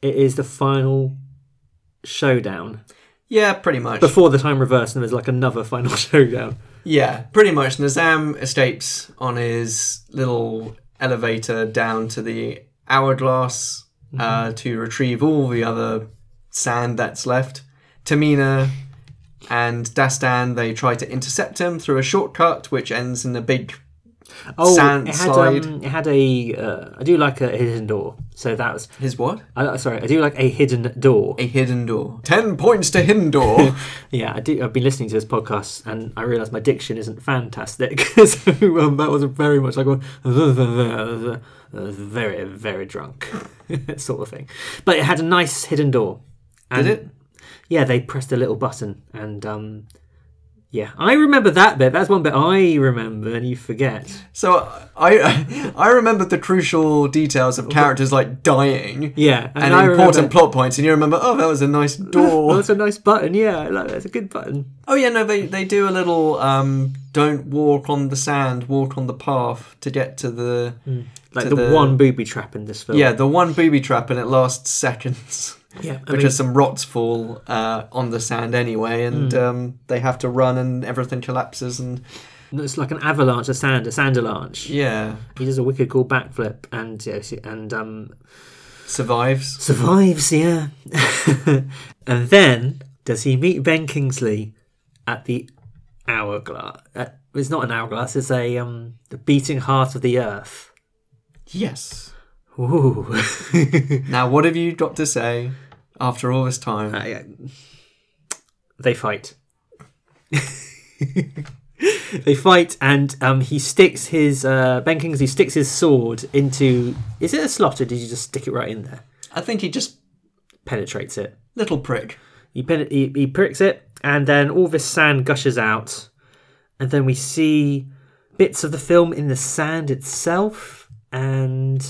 it is the final showdown Yeah, pretty much. before the time reverse, and there's like another final showdown? Yeah, pretty much. Nizam escapes on his little elevator down to the hourglass uh, to retrieve all the other sand that's left. Tamina and Dastan they try to intercept him through a shortcut, which ends in a big Oh, sand it had slide. um, it had a. Uh, I do like a hidden door, so that was. His what? I, sorry, I do like a hidden door. A hidden door. Ten points to hidden door. Yeah, I do. I've been listening to this podcast, and I realised my diction isn't fantastic. so um, that was very much like a very, very drunk sort of thing. But it had a nice hidden door. And, Did it? Yeah, they pressed a little button, and um, yeah, I remember that bit. That's one bit I remember, and you forget. So I I remembered the crucial details of characters like dying. Yeah, and And, important remember- plot points, and you remember, oh, that was a nice door. that's a nice button. Yeah, like that's a good button. oh yeah, no, they they do a little um, don't walk on the sand, walk on the path to get to the Like to the, one booby trap in this film. yeah the one booby trap, and it lasts seconds. yeah. I because mean, some rots fall uh, on the sand anyway, and Hmm. um, they have to run, and everything collapses, and it's like an avalanche of sand, a sand avalanche. yeah, He does a wicked cool backflip and yes, and um, survives. survives. Yeah, and then does he meet Ben Kingsley at the hourglass? Uh, it's not an hourglass. It's a um, the beating heart of the earth. Yes. Ooh. Now, what have you got to say after all this time? they fight. they fight, and um, he sticks his uh, Ben Kingsley sticks his sword into. Is it a slot, or did you just stick it right in there? I think he just Penetrates it. little prick. He, pen- he he pricks it, and then all this sand gushes out, and then we see bits of the film in the sand itself, and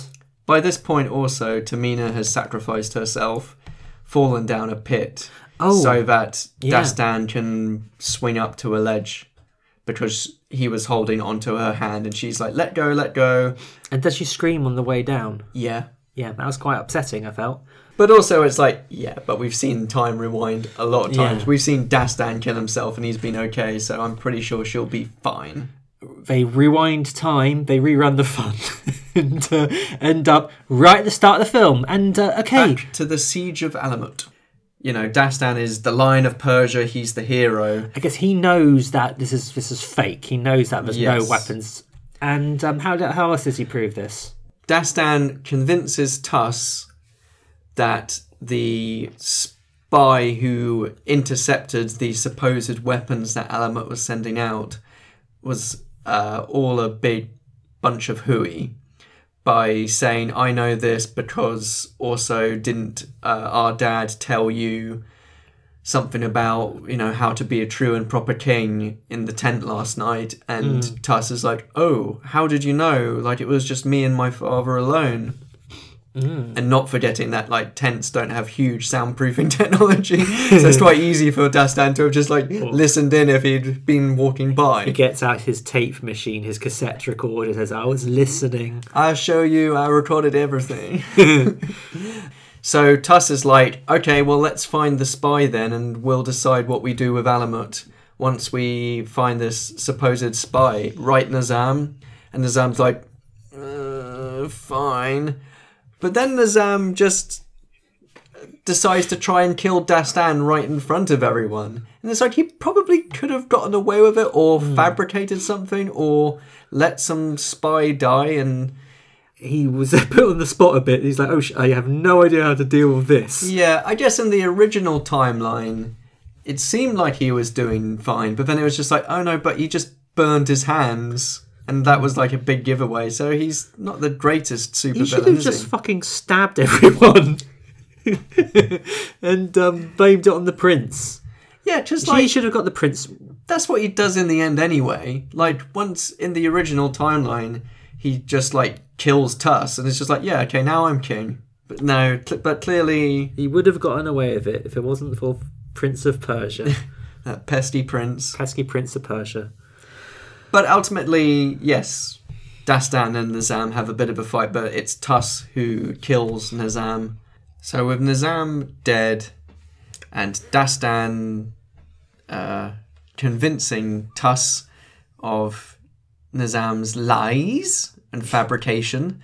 By this point, also, Tamina has sacrificed herself, fallen down a pit, Oh, so that yeah. Dastan can swing up to a ledge because he was holding onto her hand, and she's like, "Let go, let go." and does she scream on the way down? Yeah, Yeah, that was quite upsetting. I felt. but also it's like, yeah, but we've seen time rewind a lot of times. Yeah. We've seen Dastan kill himself, and he's been okay. So I'm pretty sure she'll be fine. They rewind time, they rerun the fun, and uh, end up right at the start of the film. And uh, okay, Back to the siege of Alamut. You know, Dastan is the Lion of Persia. He's the hero. I guess he knows that this is this is fake. He knows that there's no weapons. And um, how how else does he prove this? Dastan convinces Tus that the spy who intercepted the supposed weapons that Alamut was sending out was uh, all a big bunch of hooey by saying, I know this because also didn't uh, our dad tell you something about, you know, how to be a true and proper king in the tent last night? And Tus is like, oh, how did you know? Like, it was just me and my father alone. And not forgetting that like tents don't have huge soundproofing technology, so it's quite easy for Dastan to have just like listened in if he'd been walking by. He gets out his tape machine, his cassette recorder, says, "I was listening." I'll show you, I recorded everything. so Tus is like, okay, well, let's find the spy then, and we'll decide what we do with Alamut once we find this supposed spy. Right, Nizam? And Nizam's like, uh, fine. But then Nizam um, just decides to try and kill Dastan right in front of everyone. And it's like he probably could have gotten away with it or hmm. fabricated something or let some spy die and He was put on the spot a bit. He's like, "Oh, sh- I have no idea how to deal with this." Yeah, I guess in the original timeline, it seemed like he was doing fine, but then it was just like, oh no, but he just burned his hands, and that was like a big giveaway. So he's not the greatest super He should villain, have is just he? fucking stabbed everyone and um, blamed it on the prince. Yeah, just like he like should have got the prince. that's what he does in the end anyway. Like once in the original timeline, he just like kills Tus, and it's just like, yeah, okay, now I'm king. But no, cl- but clearly He would have gotten away with it if it wasn't for Prince of Persia, that pesky prince. pesky Prince of Persia. But ultimately, yes, Dastan and Nizam have a bit of a fight, but it's Tus who kills Nizam. So with Nizam dead and Dastan uh, convincing Tus of Nizam's lies and fabrication.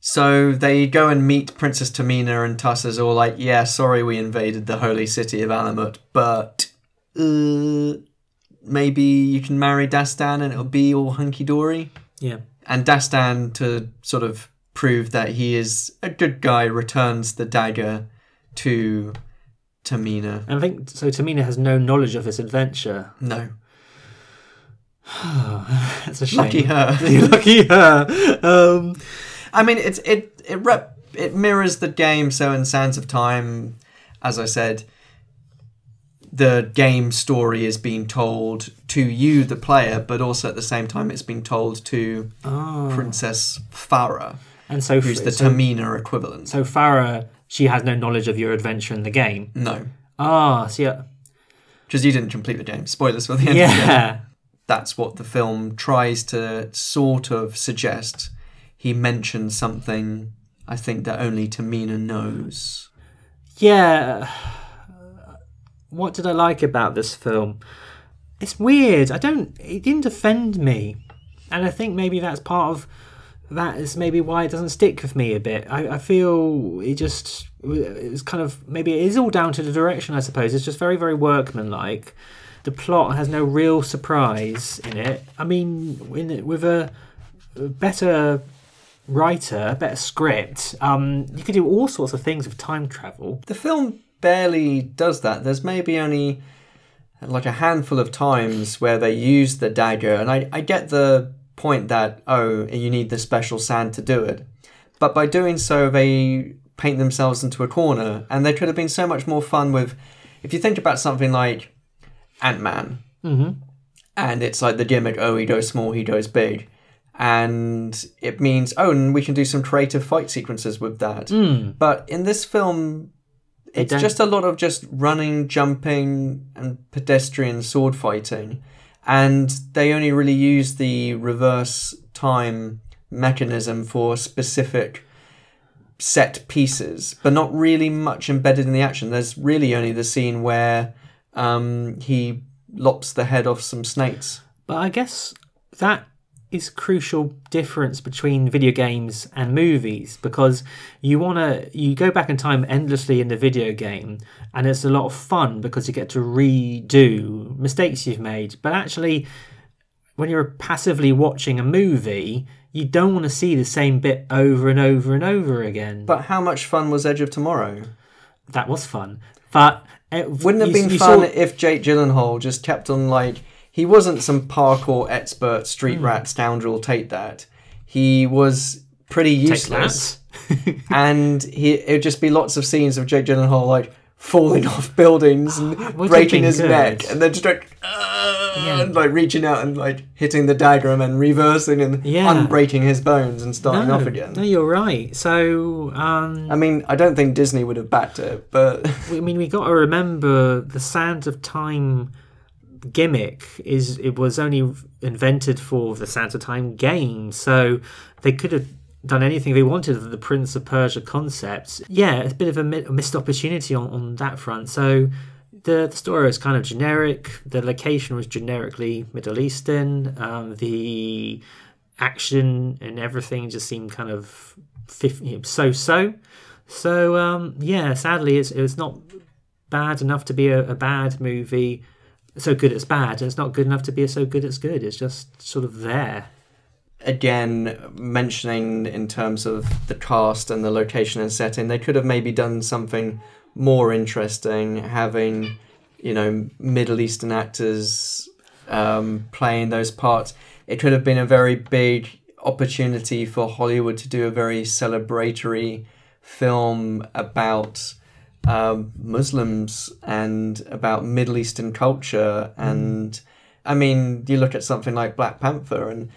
So they go and meet Princess Tamina, and Tus is all like, "Yeah, sorry, we invaded the holy city of Alamut, but uh, maybe you can marry Dastan and it'll be all hunky dory." Yeah. And Dastan, to sort of prove that he is a good guy, returns the dagger to Tamina. And I think so. Tamina has no knowledge of this adventure. No, That's a shame. lucky her. Lucky her. Um, I mean, it's it it rep it mirrors the game. So in Sands of Time, as I said, the game story is being told to you, the player, but also at the same time, it's being told to Princess Farah, and so, who's the so, Tamina equivalent. so Farah, she has no knowledge of your adventure in the game. no, Ah, so yeah, because you didn't complete the game. Spoilers for the end. of the yeah. That's what the film tries to sort of suggest. He mentions something. I think that only Tamina knows. Yeah. What did I like about this film? It's weird. I don't. It didn't offend me, and I think maybe that's part of that is maybe why it doesn't stick with me a bit. I, I feel it just it's kind of maybe it is all down to the direction. I suppose it's just very very workmanlike. The plot has no real surprise in it. I mean, in with a, better writer, a better script, um, you could do all sorts of things with time travel. The film barely does that. There's maybe only like a handful of times where they use the dagger, and I, I get the point that, oh, you need the special sand to do it. But by doing so, they paint themselves into a corner, and they could have been so much more fun with. If you think about something like Ant Man, Mm-hmm. and it's like the gimmick oh he goes small he goes big and it means oh and we can do some creative fight sequences with that Mm. but in this film it's don't- just a lot of just running jumping and pedestrian sword fighting. And they only really use the reverse time mechanism for specific set pieces but not really much embedded in the action. There's really only the scene where um, he lops the head off some snakes. But I guess that is crucial difference between video games and movies because you want to you go back in time endlessly in the video game and it's a lot of fun because you get to redo mistakes you've made. But actually when you're passively watching a movie you don't want to see the same bit over and over and over again. But how much fun was Edge of Tomorrow? that was fun. But it, Wouldn't it have you- been you fun saw- if Jake Gyllenhaal just kept on like he wasn't some parkour expert Hmm. street rat scoundrel take that. He was pretty useless. and he it would just be lots of scenes of Jake Gyllenhaal like falling off buildings and Would breaking his good. neck and then just like "Ah," and like reaching out and like hitting the dagger and then reversing and Yeah. unbreaking his bones and starting no, off again. no you're right so um I mean, I don't think Disney would have backed it, but I mean, we got to remember the Sands of Time gimmick is it was only invented for the of Time game, so they could have done anything they wanted with the Prince of Persia concept. Yeah, it's a bit of a, mi- a missed opportunity on, on that front. So the, the story was kind of generic. The location was generically Middle Eastern. Um, the action and everything just seemed kind of know, so-so. So um, yeah, sadly, it's it's not bad enough to be a, a bad movie. So good it's bad, and it's not good enough to be so good it's good. It's just sort of there. again mentioning in terms of the cast and the location and setting they could have maybe done something more interesting having you know middle eastern actors um, playing those parts it could have been a very big opportunity for hollywood to do a very celebratory film about um, muslims and about middle eastern culture and i mean you look at something like black panther and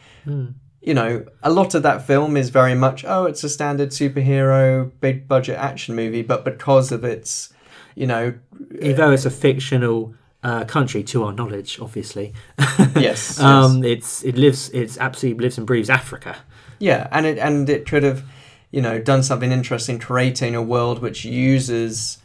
you know, a lot of that film is very much, oh, it's a standard superhero, big budget action movie, but because of its, you know, Although it's a fictional uh, country, to our knowledge, obviously. Yes, um, it's it lives. It's absolutely lives and breathes Africa. yeah, and it and it could have, you know, done something interesting, creating a world which uses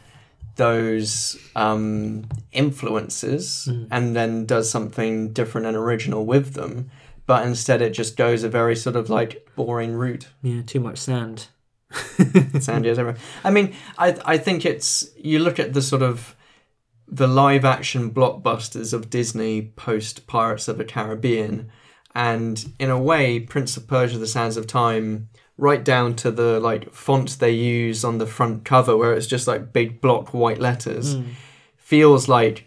those um, influences and then does something different and original with them. But instead, it just goes a very sort of like boring route. Yeah, too much sand. Sandy as everyone. I mean, I I think it's you look at the sort of the live action blockbusters of Disney post Pirates of the Caribbean, and in a way, Prince of Persia: The Sands of Time, right down to the like fonts they use on the front cover, where it's just like big block white letters, Mm. feels like.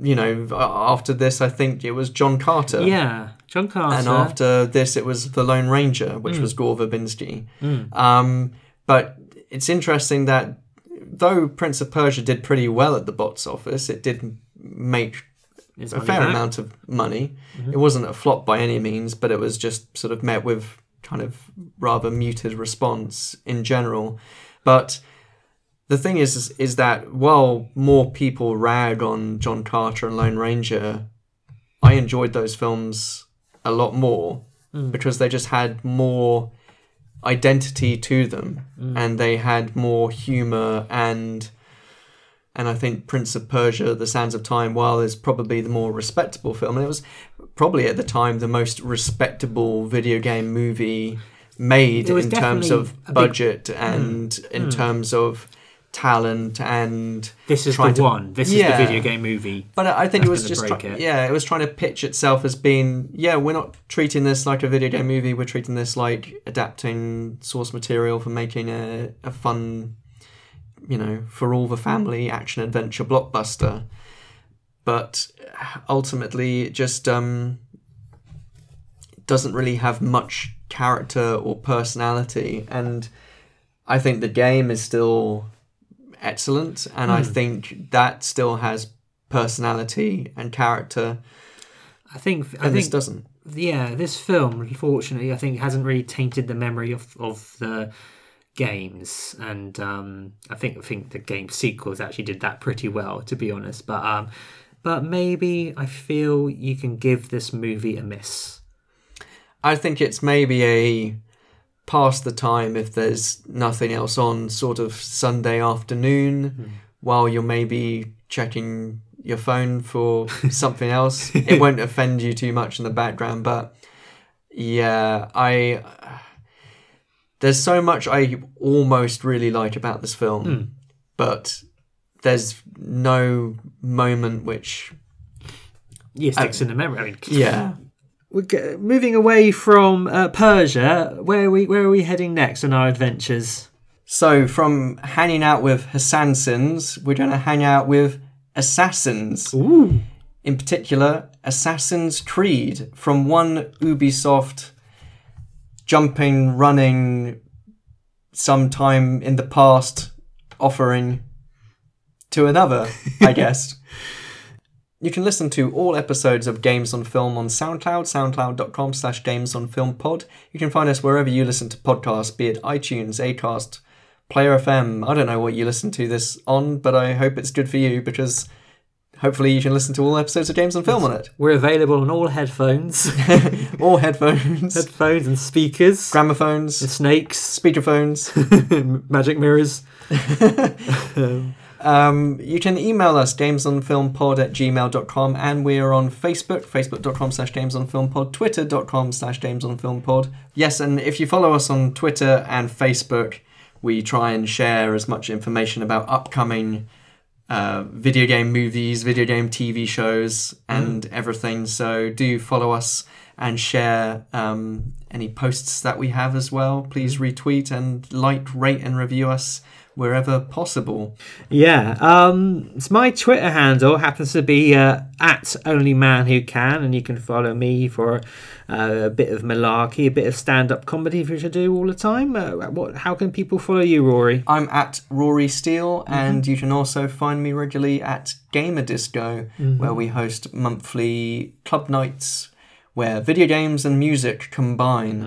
You know, after this, I think it was John Carter. Yeah, John Carter. And after this, it was The Lone Ranger, which Mm. was Gore Verbinski. Mm. Um, but it's interesting that though Prince of Persia did pretty well at the box office, it did make Its a fair back. amount of money. Mhm. It wasn't a flop by any means, but it was just sort of met with kind of rather muted response in general. But the thing is, is, is that while more people rag on John Carter and Lone Ranger, I enjoyed those films a lot more Mm. because they just had more identity to them Mm. and they had more humor and and I think Prince of Persia: The Sands of Time, while is probably the more respectable film, and it was probably at the time the most respectable video game movie made in terms of a big- budget and Mm. in Mm. terms of talent and This is trying the to- one. This is the video game movie. But I I think it was just try- it. yeah, it was trying to pitch itself as being yeah, we're not treating this like a video game movie. We're treating this like adapting source material for making a a fun, you know, for all the family action adventure blockbuster. But ultimately, it just um, doesn't really have much character or personality, and I think the game is still excellent, and I Hmm. think that still has personality and character. I think I And this doesn't. Yeah, this film, unfortunately, I think hasn't really tainted the memory of of the games, and um, I think I think the game sequels actually did that pretty well, to be honest. But um, but maybe I feel you can give this movie a miss. I think it's maybe a pass the time if there's nothing else on sort of Sunday afternoon while you're maybe checking your phone for something else. it won't offend you too much in the background, but yeah, I there's so much I almost really like about this film, Hmm. but there's no moment which Yeah, sticks in the memory. I mean, yeah. We're g- moving away from uh, Persia. Where are we where are we heading next on our adventures? So, from hanging out with assassins, we're going to hang out with assassins. Ooh. In particular, Assassin's Creed from one Ubisoft jumping, running, sometime in the past offering to another, I guess. You can listen to all episodes of Games on Film on SoundCloud, soundcloud.com slash games on film pod. You can find us wherever you listen to podcasts, be it iTunes, Acast, Player FM. I don't know what you listen to this on, but I hope it's good for you because hopefully you can listen to all episodes of Games on Film on it. We're available on all headphones, All headphones, headphones and speakers, gramophones, snakes, speakerphones. magic mirrors. Um, you can email us gamesonfilmpod at gmail.com and we are on Facebook, facebook.com slash gamesonfilmpod, twitter.com slash gamesonfilmpod. Yes, and if you follow us on Twitter and Facebook, we try and share as much information about upcoming uh, video game movies, video game TV shows, and everything. So do follow us and share um, any posts that we have as well. Please retweet and like, rate, and review us wherever possible. Yeah, um, it's my Twitter handle happens to be uh, at only man who can, and you can follow me for uh, a bit of malarkey, a bit of stand-up comedy, which I do all the time. Uh, what? How can people follow you, Rory? I'm at Rory Steele, and you can also find me regularly at Gamer Disco, where we host monthly club nights where video games and music combine.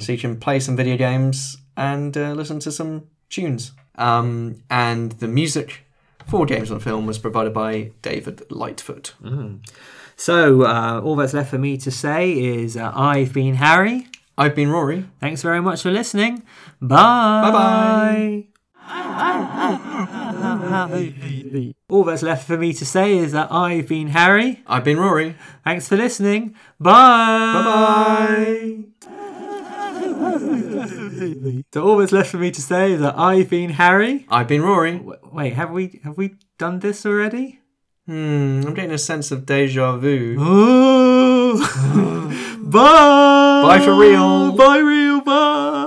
So you can play some video games and uh, listen to some tunes. Um, and the music for Games on Film was provided by David Lightfoot. So uh, all that's left for me to say is uh, I've been Harry. I've been Rory. Thanks very much for listening. Bye. Bye-bye. All that's left for me to say is that I've been Harry. I've been Rory. Thanks for listening. Bye. Bye-bye. So all that's left for me to say is that I've been Harry. I've been Rory. W- Wait, have we have we done this already? Hmm, I'm getting a sense of deja vu. Bye. Bye for real. Bye, real. Bye.